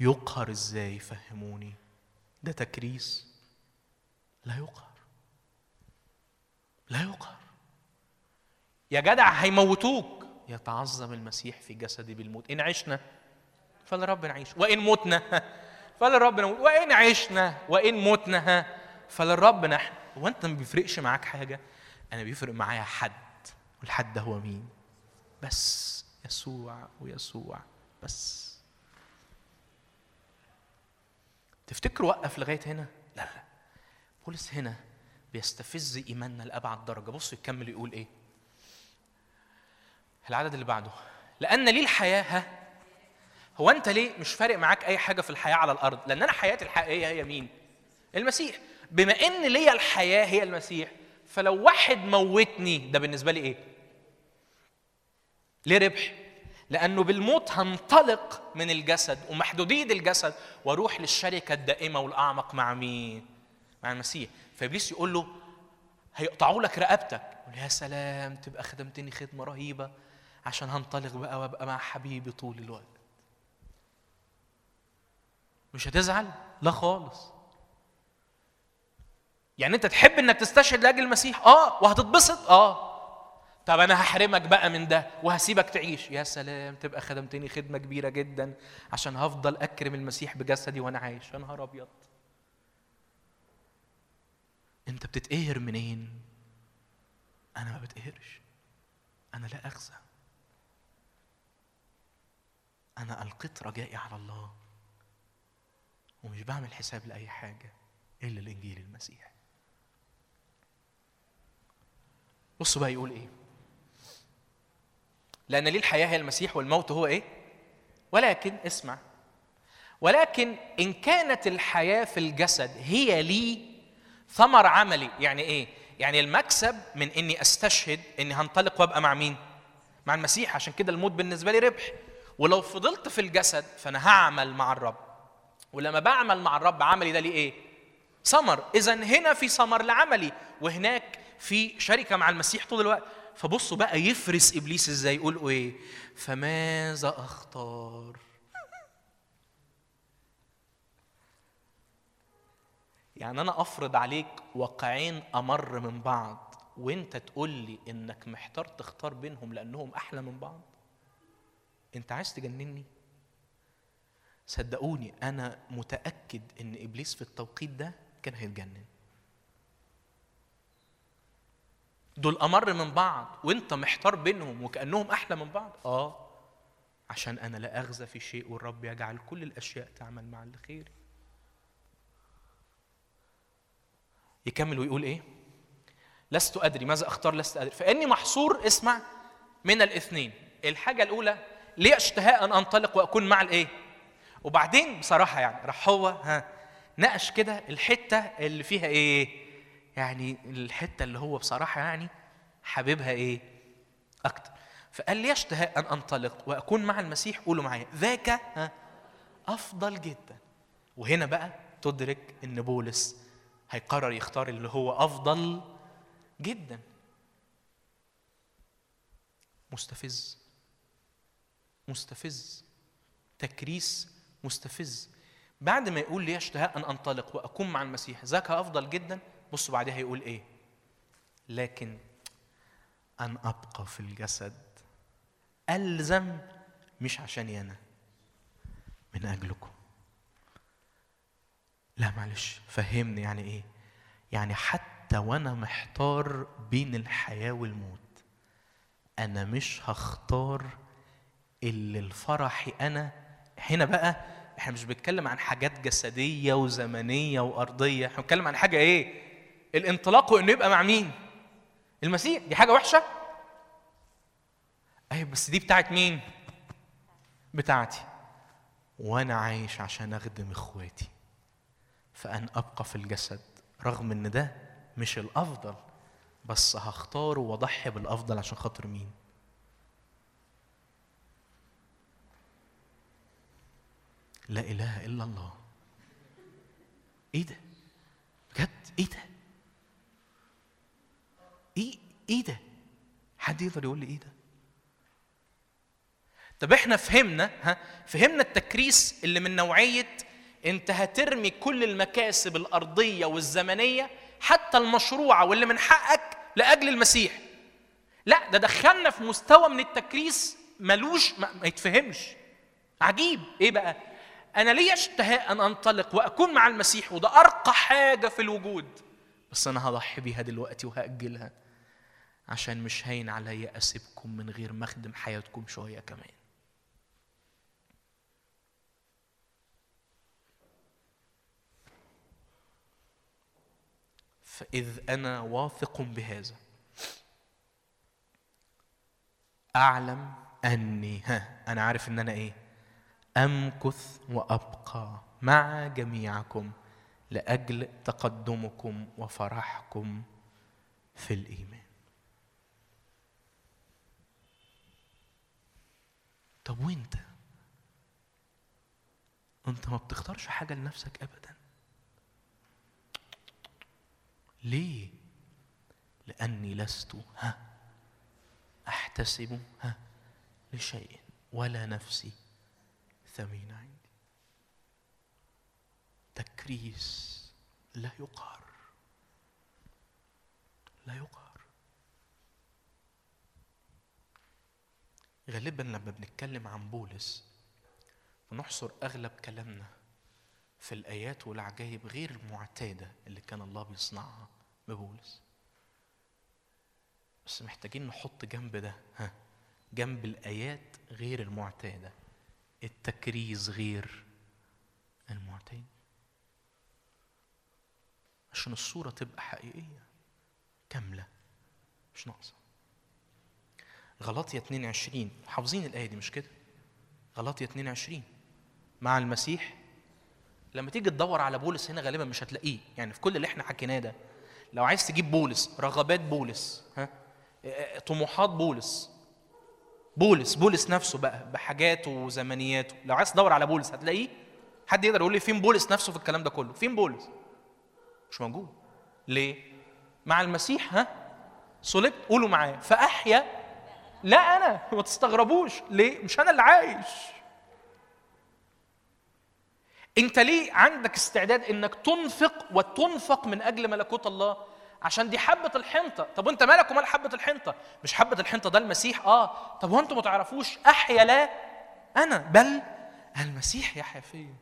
يقهر إزاي؟ فهموني ده تكريس. لا يقهر. لا يقهر. يا جدع هيموتوك. يتعظم المسيح في جسدي بالموت. إن عشنا فلرب نعيش. وإن متنا فللرب نموت. وإن عشنا وإن متنا فللرب نحن. هو أنت ما بيفرقش معاك حاجة؟ أنا بيفرق معايا حد والحد ده هو مين؟ بس يسوع ويسوع. بس. تفتكروا وقف لغاية هنا؟ لا لا بولس هنا بيستفز إيماننا لأبعد درجة. بصوا يكمل يقول إيه؟ العدد اللي بعده. لأن لي الحياة؟ ها؟ هو أنت ليه مش فارق معاك أي حاجة في الحياة على الأرض؟ لأن أنا حياتي الحقيقية هي مين؟ المسيح. بما إن ليا الحياة هي المسيح فلو واحد موتني ده بالنسبة لي إيه؟ ليه ربح؟ لأنه بالموت هنطلق من الجسد ومحدودية الجسد وأروح للشركة الدائمة والأعمق مع مين؟ مع المسيح. فإبليس يقول له هيقطعوا لك رقبتك. يقول يا سلام تبقى خدمتني خدمة رهيبة عشان هنطلق بقى وأبقى مع حبيبي طول الوقت. مش هتزعل؟ لا خالص. يعني أنت تحب إنك تستشهد لأجل المسيح؟ آه. وهتتبسط؟ آه. طب أنا هحرمك بقى من ده وهسيبك تعيش. يا سلام تبقى خدمتني خدمة كبيرة جدا عشان هفضل أكرم المسيح بجسدي وأنا عايش. يا نهار أبيض. أنت بتتقهر منين؟ أنا ما بتقهرش. أنا لا أخزى. أنا ألقيت رجائي على الله ومش بعمل حساب لأي حاجة إلا الإنجيل المسيح. بصوا بقى يقول إيه؟ لأن لي الحياة هي المسيح والموت هو إيه؟ ولكن اسمع. ولكن إن كانت الحياة في الجسد هي لي ثمر عملي يعني إيه؟ يعني المكسب من إني أستشهد إني هنطلق وأبقى مع مين؟ مع المسيح. عشان كده الموت بالنسبة لي ربح. ولو فضلت في الجسد فأنا هعمل مع الرب. ولما بعمل مع الرب عملي ده ليه إيه؟ ثمر. اذا هنا في ثمر لعملي وهناك في شركة مع المسيح طول الوقت. فبصوا بقى يفرس إبليس إزاي؟ يقول إيه؟ فماذا أختار؟ يعني أنا أفرض عليك واقعين أمر من بعض وأنت تقول لي إنك محتار تختار بينهم لأنهم أحلى من بعض؟ أنت عايز تجنني؟ صدقوني أنا متأكد إن إبليس في التوقيت ده كان هيتجنن. دول أمر من بعض وأنت محتار بينهم وكأنهم أحلى من بعض. آه عشان أنا لا أغزى في شيء والرب يجعل كل الأشياء تعمل معا لخيري يكمل ويقول إيه؟ لست أدري ماذا أختار لست أدري؟ فإني محصور اسمع من الاثنين. الحاجة الأولى لي أشتهاء أن أنطلق وأكون مع الإيه؟ وبعدين بصراحة يعني راح هو ها ناقش كده الحتة اللي فيها إيه؟ يعني الحتة اللي هو بصراحة يعني حاببها إيه؟ أكتر. فقال لي اشتهاء أن أنطلق وأكون مع المسيح قولوا معايا. ذاك أفضل جدا. وهنا بقى تدرك إن بولس هيقرر يختار اللي هو أفضل جدا. مستفز. مستفز. تكريس مستفز. بعد ما يقول لي اشتهاء أن أنطلق وأكون مع المسيح ذاك أفضل جدا؟ بصوا بعدها هيقول إيه؟ لكن أن أبقى في الجسد ألزم مش عشاني أنا من أجلكم. لا معلش فهمني يعني إيه؟ يعني حتى وأنا محتار بين الحياة والموت أنا مش هختار اللي الفرحي أنا. هنا بقى إحنا مش بنتكلم عن حاجات جسدية وزمنية وأرضية إحنا بنتكلم عن حاجة إيه؟ الانطلاق وإنه يبقى مع مين؟ المسيح. دي حاجة وحشة؟ أيوه بس دي بتاعت مين؟ بتاعتي. وأنا عايش عشان أخدم إخواتي فان أبقى في الجسد رغم إن ده مش الأفضل بس هختاره وأضحي بالأفضل عشان خاطر مين؟ لا إله إلا الله. إيه ده؟ بجد؟ إيه ده؟ إيه؟ إيه ده؟ حد يقدر يقول لي إيه ده؟ طب إحنا فهمنا ها فهمنا التكريس اللي من نوعية أنت هترمي كل المكاسب الأرضية والزمنية حتى المشروعة واللي من حقك لأجل المسيح. لا ده دخلنا في مستوى من التكريس ملوش ما, ما يتفهمش. عجيب. إيه بقى؟ أنا ليا أشتهاء أن أنطلق وأكون مع المسيح وده أرقى حاجة في الوجود. بس أنا هضحي بيها دلوقتي وهأجلها. عشان مش هين عليا أسيبكم من غير ما أخدم حياتكم شوية كمان. فإذ أنا واثق بهذا أعلم أني ها أنا عارف إن أنا إيه أمكث وأبقى مع جميعكم لأجل تقدمكم وفرحكم في الإيمان. طب وانت؟ انت ما بتختارش حاجة لنفسك ابدا. ليه؟ لأني لست ها أحتسب ها لشيء ولا نفسي ثمين عندي تكريس لا يقهر. لا يقهر. غالبا لما بنتكلم عن بولس بنحصر أغلب كلامنا في الآيات والعجائب غير المعتادة اللي كان الله بيصنعها ببولس. بس محتاجين نحط جنب ده ها جنب الآيات غير المعتادة التكريز غير المعتاد. عشان الصورة تبقى حقيقية كاملة مش ناقصة. غلاطيا 22 حافظين الآية دي مش كده؟ غلاطيا 22 مع المسيح لما تيجي تدور على بولس هنا غالبا مش هتلاقيه. يعني في كل اللي إحنا حكيناه ده لو عايز تجيب بولس رغبات بولس ها؟ آه، طموحات بولس. بولس بولس نفسه بقى بحاجاته وزمنياته. لو عايز تدور على بولس هتلاقيه. حد يقدر يقول لي فين بولس نفسه في الكلام ده كله؟ فين بولس؟ مش موجود. ليه؟ مع المسيح ها؟ صلبت قولوا معايا. فأحيا لا أنا ما تستغربوش. ليه؟ مش أنا اللي عايش. أنت ليه عندك استعداد إنك تنفق وتنفق من أجل ملكوت الله؟ عشان دي حبة الحنطة. طب وأنت مالك ومال حبة الحنطة؟ مش حبة الحنطة ده المسيح؟ آه. طب وأنتوا ما تعرفوش أحيا لا أنا بل المسيح يحيا فيا.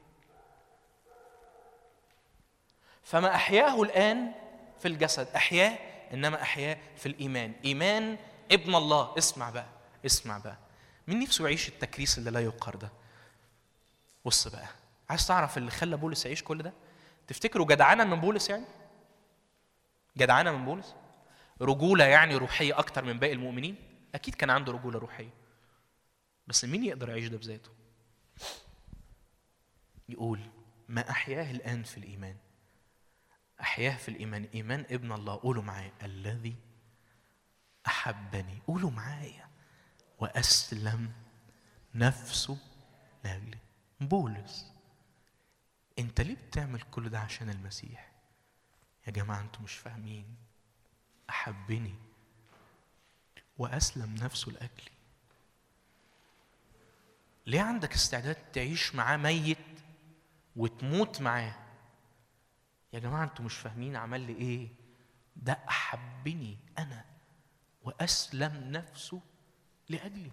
فما أحياه الآن في الجسد أحياه إنما أحياه في الإيمان. إيمان ابن الله. اسمع بقى اسمع بقى. مين نفسه يعيش التكريس اللي لا يقهر ده؟ بص بقى عايز تعرف اللي خلى بولس يعيش كل ده؟ تفتكروا جدعانه من بولس يعني؟ جدعانه من بولس؟ رجولة يعني روحية أكتر من باقي المؤمنين؟ أكيد كان عنده رجولة روحية. بس مين يقدر يعيش ده بذاته؟ يقول ما أحياه الآن في الإيمان. أحياه في الإيمان. إيمان ابن الله. قولوا معايا الذي أحبني. قولوا معايا. وأسلم نفسه لاجلي بولس أنت ليه بتعمل كل ده عشان المسيح؟ يا جماعة أنتوا مش فاهمين. أحبني. وأسلم نفسه لاجلي ليه عندك استعداد تعيش معاه ميت وتموت معاه؟ يا جماعة أنتوا مش فاهمين عمل لي إيه. ده أحبني أنا. وأسلم نفسه لاجلي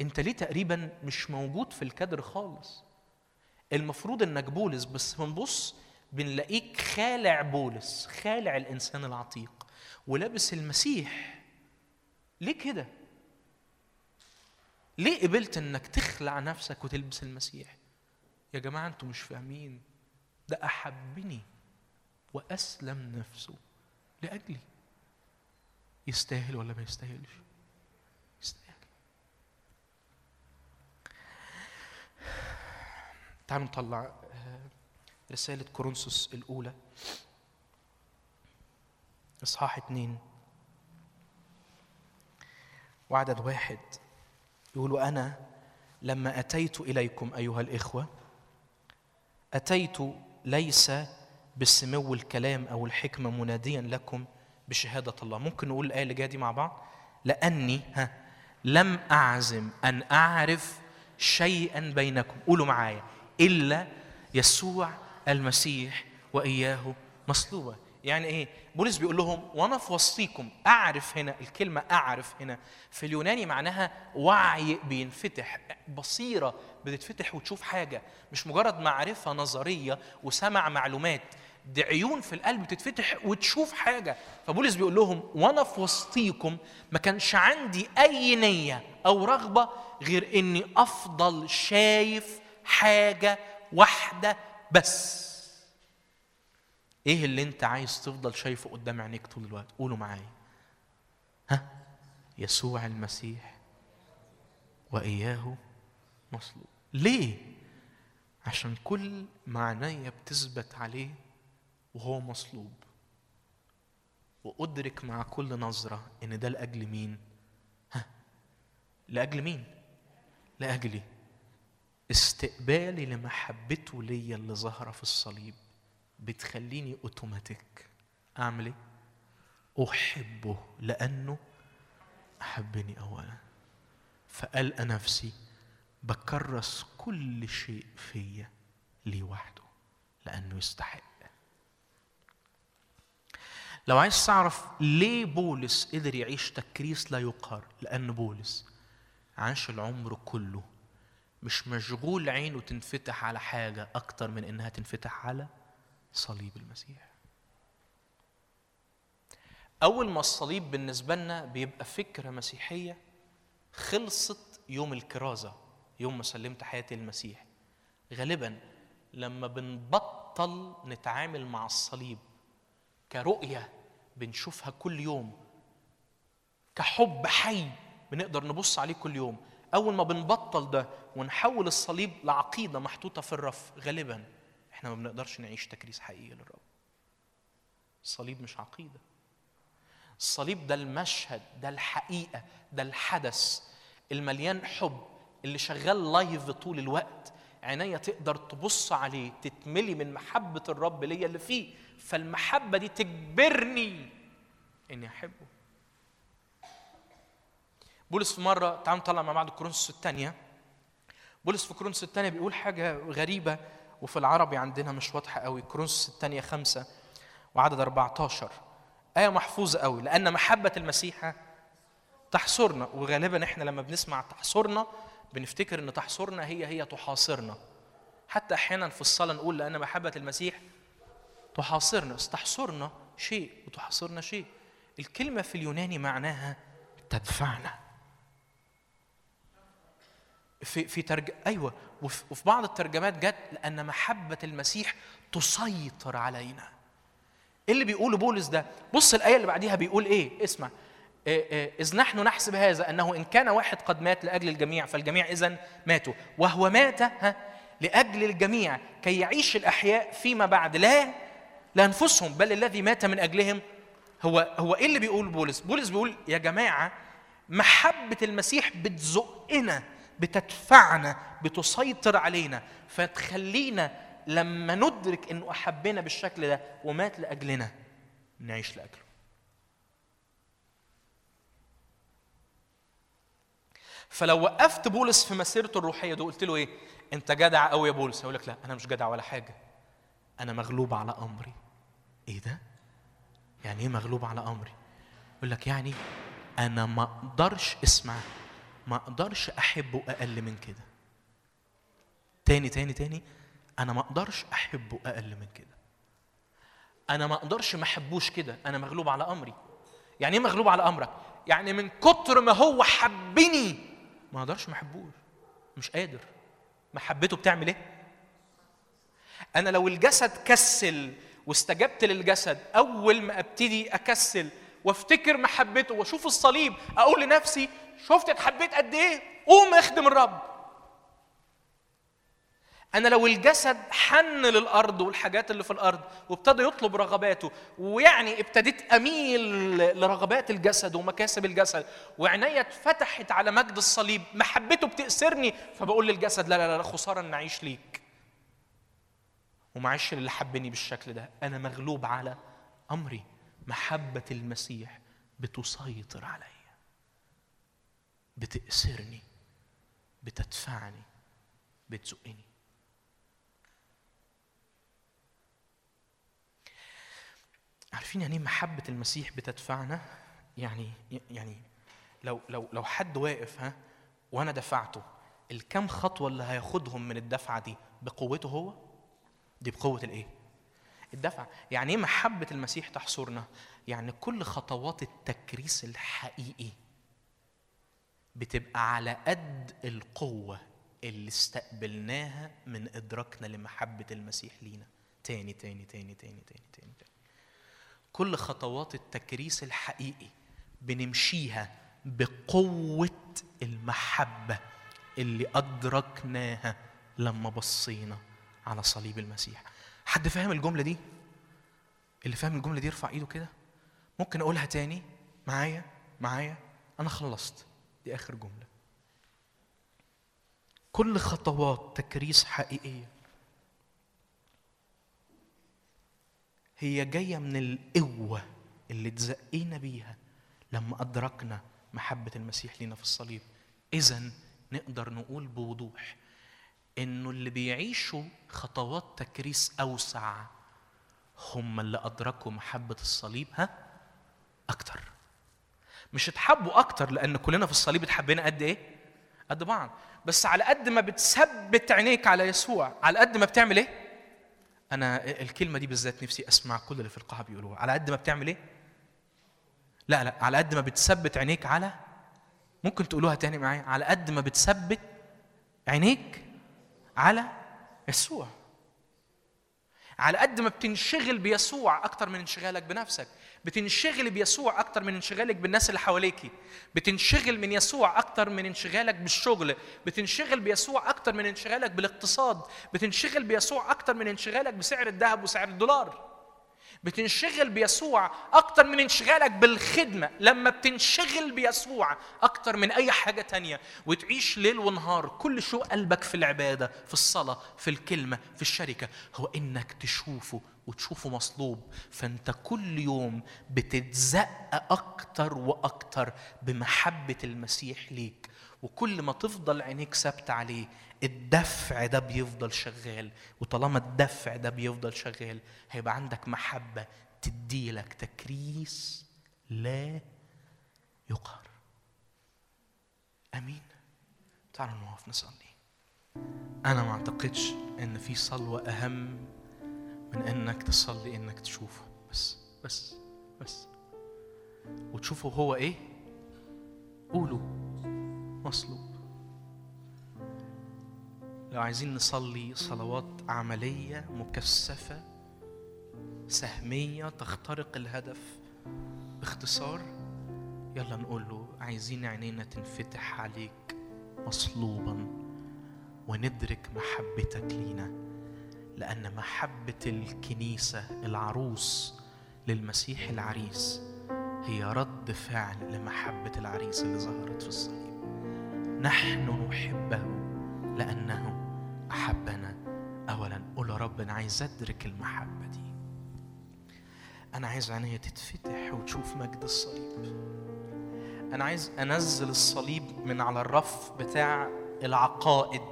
أنت ليه تقريبا مش موجود في الكادر خالص؟ المفروض إنك بولس بس بنبص بنلاقيك خالع بولس خالع الإنسان العتيق ولابس المسيح. ليه كده؟ ليه قبلت إنك تخلع نفسك وتلبس المسيح؟ يا جماعة أنتوا مش فاهمين. ده أحبني وأسلم نفسه. لأجلي. يستاهل ولا ما يستاهلش؟ يستاهل. تعالوا نطلع آه، رسالة كورنثوس الأولى. إصحاح اتنين. وعدد واحد. يقول وأنا لما أتيت إليكم أيها الإخوة أتيت ليس بسمو الكلام أو الحكمة مناديا لكم بشهادة الله. ممكن نقول الآية اللي جاية دي مع بعض؟ لأني ها لم أعزم أن أعرف شيئا بينكم. قولوا معايا. إلا يسوع المسيح وإياه مصلوبا يعني إيه؟ بولس بيقول لهم وأنا في وسطيكم. أعرف هنا الكلمة أعرف هنا. في اليوناني معناها وعي بينفتح. بصيرة بتتفتح وتشوف حاجة. مش مجرد معرفة نظرية وسمع معلومات. دي عيون في القلب بتتفتح وتشوف حاجة. فبولس بيقول لهم وأنا في وسطيكم ما كانش عندي أي نية أو رغبة غير إني أفضل شايف حاجة واحدة بس. إيه اللي أنت عايز تفضل شايفه قدام عينيك طول الوقت؟ قولوا معايا. ها؟ يسوع المسيح وإياه مصلوب. ليه؟ عشان كل معنية بتثبت عليه وهو مصلوب وأدرك مع كل نظرة إن ده لأجل مين؟ ها؟ لأجل مين؟ لأجلي استقبالي لمحبته ليا اللي ظاهرة في الصليب بتخليني أوتوماتيك أعمل إيه أحبه لأنه أحبني اولا فالقى نفسي بكرس كل شيء فيا ليه وحده لأنه يستحق لو عايز تعرف ليه بولس قدر يعيش تكريس لا يقهر لأن بولس عاش العمر كله مش مشغول عينه تنفتح على حاجة أكتر من إنها تنفتح على صليب المسيح. أول ما الصليب بالنسبة لنا بيبقى فكرة مسيحية خلصت يوم الكرازة يوم ما سلمت حياتي للمسيح. غالبا لما بنبطل نتعامل مع الصليب كرؤية بنشوفها كل يوم كحب حي بنقدر نبص عليه كل يوم. أول ما بنبطل ده ونحول الصليب لعقيدة محطوطة في الرف غالبا إحنا ما بنقدرش نعيش تكريس حقيقي للرب. الصليب مش عقيدة. الصليب ده المشهد ده الحقيقة ده الحدث المليان حب اللي شغال لايف طول الوقت. عينيا تقدر تبص عليه تتملي من محبة الرب ليا اللي فيه. فالمحبة دي تجبرني إني أحبه. بولس في مرة تعالوا نطلع مع بعض كورنثوس الثانية. بولس في كورنثوس الثانية بيقول حاجة غريبة وفي العربي عندنا مش واضحة قوي. كورنثوس الثانية خمسة وعدد 14 آية محفوظة قوي. لأن محبة المسيح تحصرنا وغالبا إحنا لما بنسمع تحصرنا بنفتكر إن تحصرنا هي هي تحاصرنا. حتى أحيانا في الصلاة نقول لأن محبة المسيح تحاصرنا تحصرنا شيء وتحاصرنا شيء. الكلمة في اليوناني معناها تدفعنا. في في ترج... أيوه. وفي, بعض الترجمات جت لأن محبة المسيح تسيطر علينا. إيه اللي بيقوله بولس ده؟ بص الآية اللي بعديها بيقول إيه؟ اسمع. إيه إيه إذ نحن نحسب هذا أنه إن كان واحد قد مات لأجل الجميع فالجميع اذا ماتوا. وهو مات ها لأجل الجميع كي يعيش الأحياء فيما بعد. لا لانفسهم بل الذي مات من أجلهم هو هو إيه اللي بيقول بولس؟ بولس بيقول يا جماعة محبة المسيح بتزقنا بتدفعنا بتسيطر علينا فتخلينا لما ندرك إنه أحبنا بالشكل ده ومات لأجلنا نعيش لأجله. فلو وقفت بولس في مسيرته الروحية دي وقلت له إيه؟ أنت جدع قوي يا بولس. هيقول لك لا أنا مش جدع ولا حاجة. أنا مغلوب على أمري. إيه ده؟ يعني إيه مغلوب على أمري؟ يقول لك يعني أنا ما أقدرش اسمع ما أقدرش احبه أقل من كده. تاني تاني تاني أنا ما أقدرش احبه أقل من كده. أنا ما أقدرش ما أحبوش كده. أنا مغلوب على أمري. يعني إيه مغلوب على أمرك؟ يعني من كتر ما هو حبني ما أقدرش ما احبوش مش قادر. محبته بتعمل إيه؟ أنا لو الجسد كسل واستجبت للجسد أول ما أبتدي أكسل وافتكر محبته وأشوف الصليب أقول لنفسي شفت اتحبيت قد إيه؟ قوم اخدم الرب. أنا لو الجسد حن للأرض والحاجات اللي في الأرض وابتدى يطلب رغباته ويعني ابتديت أميل لرغبات الجسد ومكاسب الجسد وعينيا اتفتحت على مجد الصليب محبته بتأسرني فبقول للجسد لا لا لا خسارة ان أعيش ليك. ومعيش اللي حبني بالشكل ده أنا مغلوب على أمري. محبة المسيح بتسيطر عليا. بتأسرني بتدفعني بتزقني. عارفين يعني إيه محبة المسيح بتدفعنا؟ يعني يعني لو لو لو حد واقف ها وأنا دفعته الكم خطوة اللي هياخدهم من الدفعة دي بقوته هو؟ دي بقوة الإيه؟ الدفع، يعني إيه محبة المسيح تحصرنا؟ يعني كل خطوات التكريس الحقيقي بتبقى على قد القوة اللي استقبلناها من إدراكنا لمحبة المسيح لينا. تاني تاني تاني تاني تاني تاني, تاني. كل خطوات التكريس الحقيقي بنمشيها بقوة المحبة اللي أدركناها لما بصينا على صليب المسيح. حد فاهم الجملة دي؟ اللي فاهم الجملة دي يرفع إيده كده. ممكن أقولها تاني؟ معايا؟ معايا؟ أنا خلصت. دي آخر جملة. كل خطوات تكريس حقيقية هي جاية من القوة اللي اتزقينا بيها لما أدركنا محبة المسيح لينا في الصليب إذا نقدر نقول بوضوح إنه اللي بيعيشوا خطوات تكريس أوسع هم اللي أدركوا محبة الصليب ها أكتر مش اتحبوا أكتر لأن كلنا في الصليب اتحبينا قد إيه؟ قد بعض بس على قد ما بتثبت عينيك على يسوع على قد ما بتعمل إيه؟ أنا الكلمة دي بالذات نفسي أسمع كل اللي في القاعه بيقولوها. على قد ما بتعمل إيه؟ لا لا على قد ما بتثبت عينيك على ممكن تقولوها تاني معايا؟ على قد ما بتثبت عينيك على يسوع. على قد ما بتنشغل بيسوع أكتر من انشغالك بنفسك. بتنشغل بيسوع أكتر من انشغالك بالناس اللي حواليكي. بتنشغل من يسوع أكتر من انشغالك بالشغل. بتنشغل بيسوع أكتر من انشغالك بالاقتصاد. بتنشغل بيسوع أكتر من انشغالك بسعر الذهب وسعر الدولار. بتنشغل بيسوع أكتر من انشغالك بالخدمة. لما بتنشغل بيسوع أكتر من أي حاجة تانية. وتعيش ليل ونهار كل شو قلبك في العبادة في الصلاة في الكلمة في الشركة هو إنك تشوفه وتشوفه مصلوب. فأنت كل يوم بتتزق أكتر وأكتر بمحبة المسيح ليك. وكل ما تفضل عينيك ثابتة عليه الدفع ده بيفضل شغال وطالما الدفع ده بيفضل شغال هيبقى عندك محبة تديلك تكريس لا يقهر. آمين. تعالوا نقف نصلي. أنا ما أعتقدش إن في صلوة أهم من إنك تصلي إنك تشوفه. بس بس بس. وتشوفه هو إيه؟ قولوا. مصلوب لو عايزين نصلي صلوات عملية مكثفة سهمية تخترق الهدف باختصار يلا نقول له عايزين عينينا تنفتح عليك مصلوبا وندرك محبتك لينا لأن محبة الكنيسة العروس للمسيح العريس هي رد فعل لمحبة العريس اللي ظهرت في الصليب. نحن نحبه لأنه أحبنا أولا قول يا رب أنا عايز أدرك المحبة دي. أنا عايز عينيا تتفتح وتشوف مجد الصليب. أنا عايز أنزل الصليب من على الرف بتاع العقائد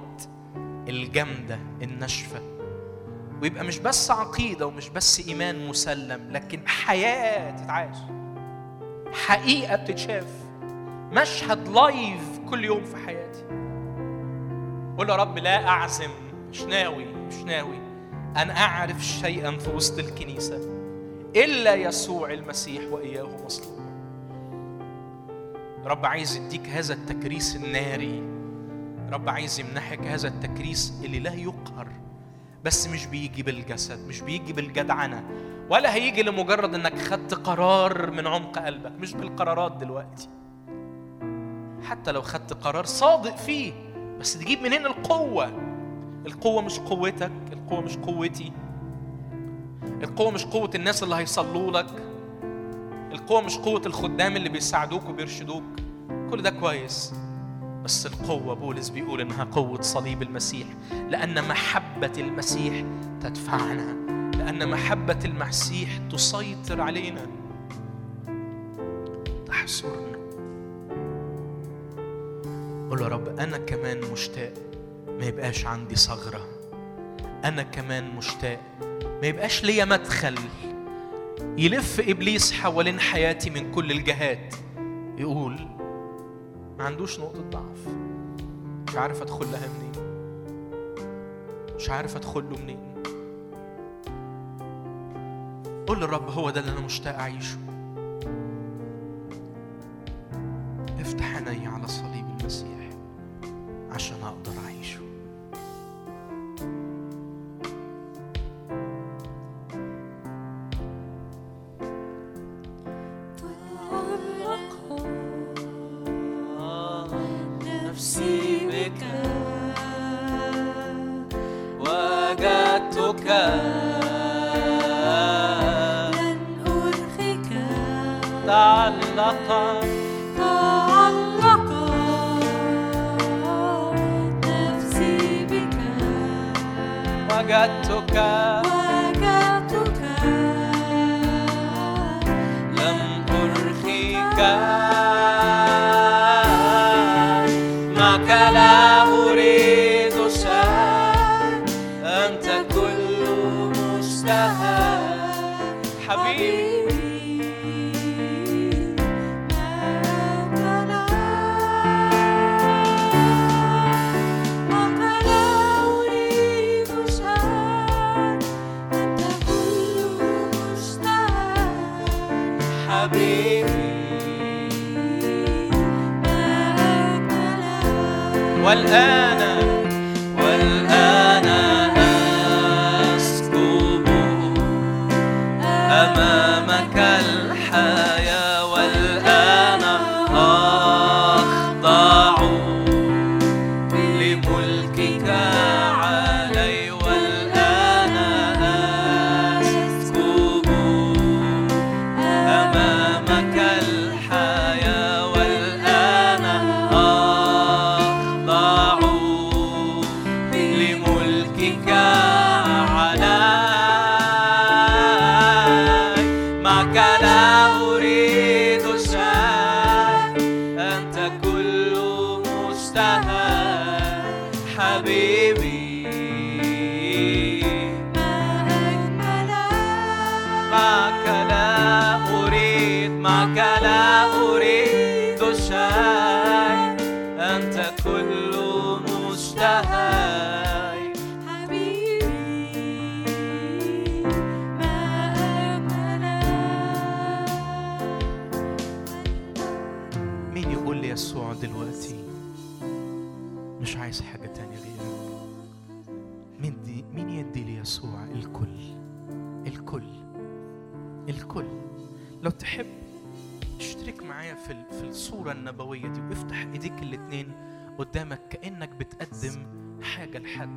الجامدة الناشفة. ويبقى مش بس عقيدة ومش بس إيمان مسلم لكن حياة تتعاش حقيقة بتتشاف. مشهد لايف كل يوم في حياتي. قول يا رب لا أعزم. مش ناوي مش ناوي. أن أعرف شيئا في وسط الكنيسة إلا يسوع المسيح وإياه مصلوب. رب عايز يديك هذا التكريس الناري. رب عايز يمنحك هذا التكريس اللي لا يقهر بس مش بيجي بالجسد مش بيجي بالجدعنة ولا هيجي لمجرد إنك خدت قرار من عمق قلبك. مش بالقرارات دلوقتي. حتى لو خدت قرار صادق فيه بس تجيب منين القوة؟ القوة مش قوتك القوة مش قوتي. القوة مش قوة الناس اللي هيصلوا لك. القوة مش قوة الخدام اللي بيساعدوك وبيرشدوك. كل ده كويس. بس القوة بولس بيقول إنها قوة صليب المسيح لأن محبة المسيح تدفعنا لأن محبة المسيح تسيطر علينا. تحصرنا قول يا رب أنا كمان مشتاق ما يبقاش عندي ثغرة. أنا كمان مشتاق ما يبقاش ليا مدخل يلف إبليس حوالين حياتي من كل الجهات. يقول ما عندوش نقطة ضعف. مش عارف أدخل لها منين. مش عارف أدخل له منين. قول للرب هو ده اللي أنا مشتاق أعيشه. افتح عيني على صليب المسيح عشان أقدر أعيشه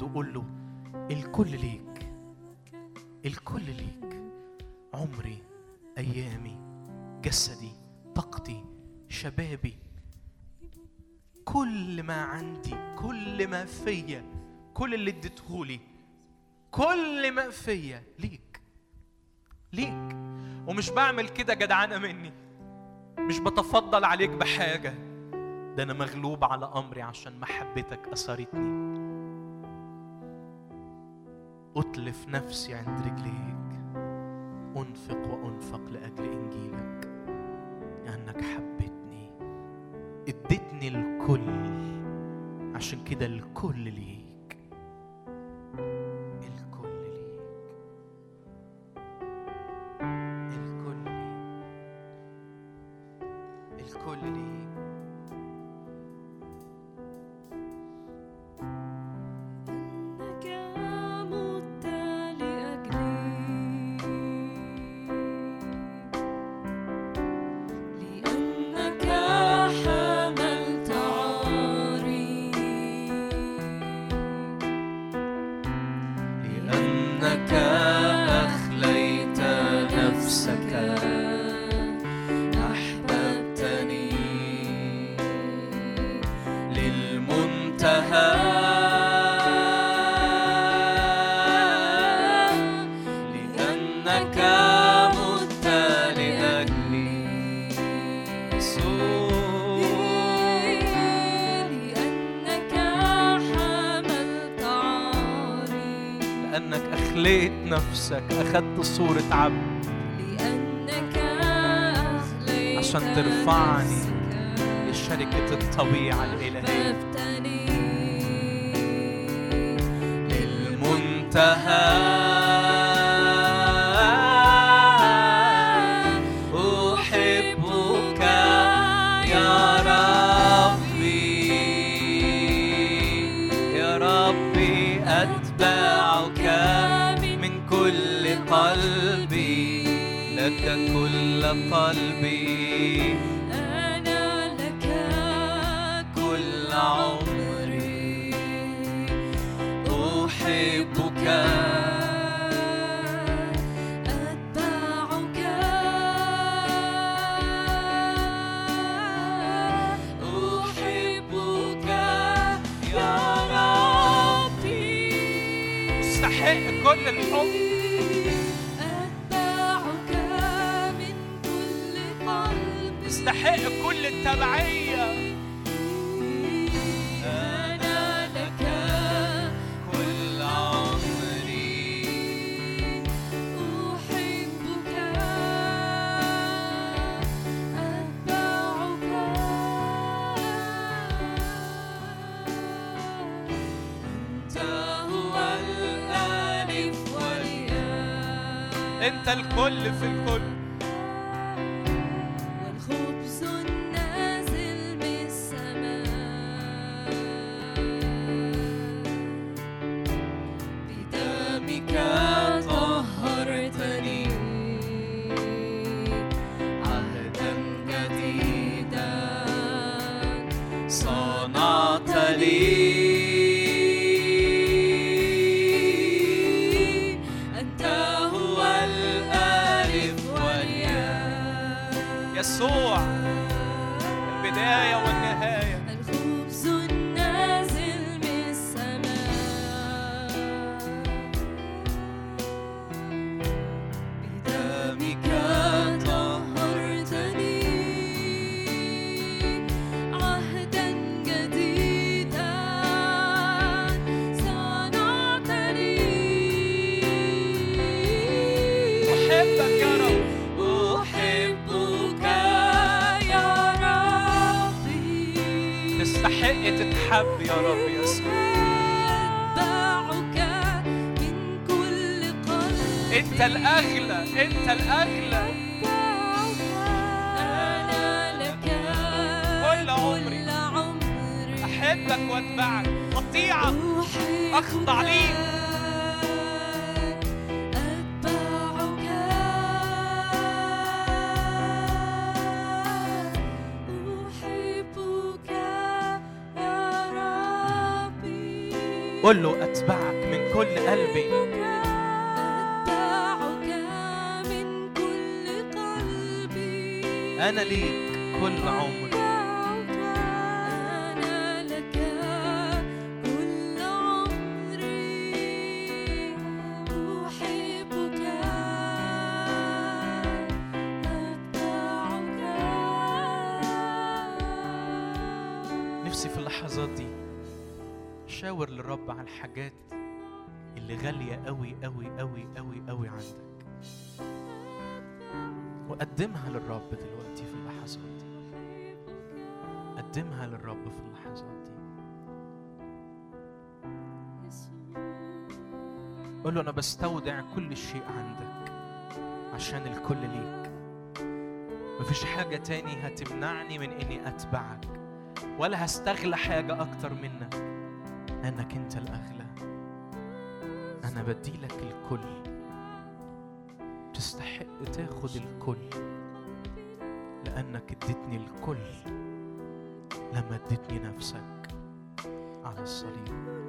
وقول له الكل ليك الكل ليك عمري أيامي جسدي طاقتي شبابي كل ما عندي كل ما فيا كل اللي اديتهولي كل ما فيا ليك ليك. ومش بعمل كده جدعانة مني مش بتفضل عليك بحاجة. ده أنا مغلوب على أمري عشان محبتك أثرتني أتلف نفسي عند رجليك. أنفق وأنفق لأجل إنجيلك. لأنك حبتني اديتني الكل. عشان كده الكل ليك. قل له أتبعك من كل قلبي. أنا ليك كل عمري. الحاجات اللي غالية قوي قوي قوي قوي قوي عندك. وقدمها للرب دلوقتي في اللحظات دي. قدمها للرب في اللحظات دي. قول له أنا بستودع كل شيء عندك عشان الكل ليك. مفيش حاجة تاني هتمنعني من إني أتبعك ولا هستغلى حاجة أكتر منك. لأنك أنت الأغلى. أنا بديلك الكل. تستحق تاخد الكل. لأنك اديتني الكل لما اديتني نفسك. على الصليب.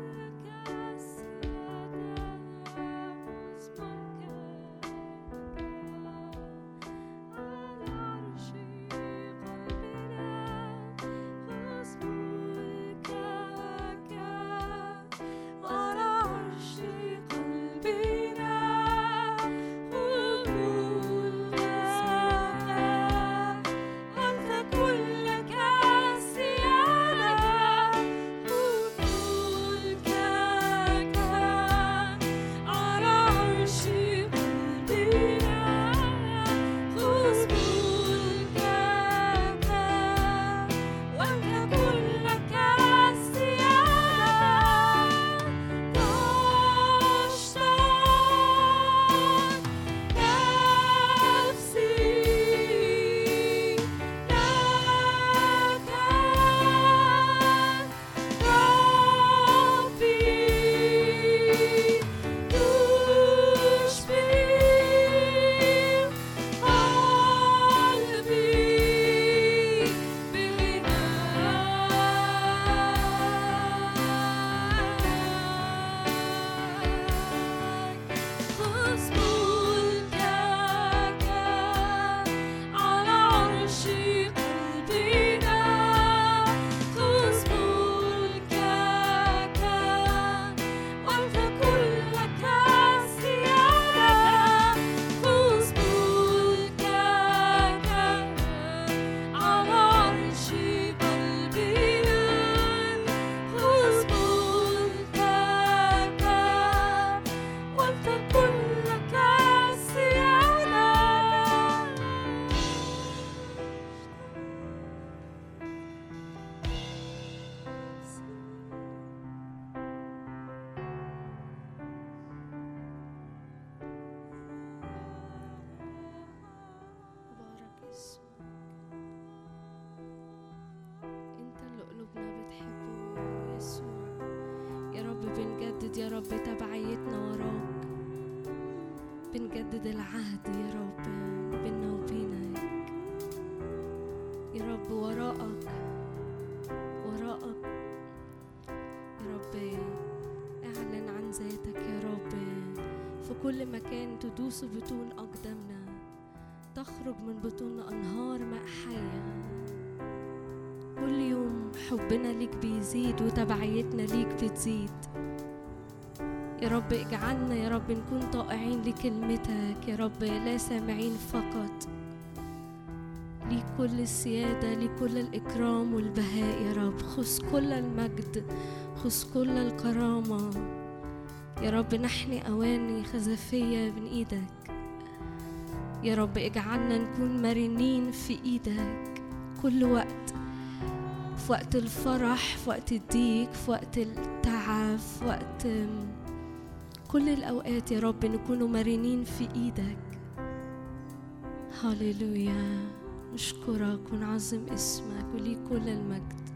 تدوس بطون أقدامنا تخرج من بطوننا أنهار ماء حية كل يوم حبنا ليك بيزيد وتبعيتنا ليك بتزيد. يا رب اجعلنا يا رب نكون طائعين لكلمتك. يا رب لا سامعين فقط. ليك كل السيادة ليك كل الإكرام والبهاء يا رب. خذ كل المجد خذ كل الكرامة. يا رب نحن أواني خزفية من إيدك. يا رب اجعلنا نكون مرنين في إيدك. كل وقت في وقت الفرح في وقت الضيق في وقت التعب في وقت كل الأوقات يا رب نكون مرنين في إيدك. هاليلويا نشكرك ونعظم اسمك وليك كل المجد.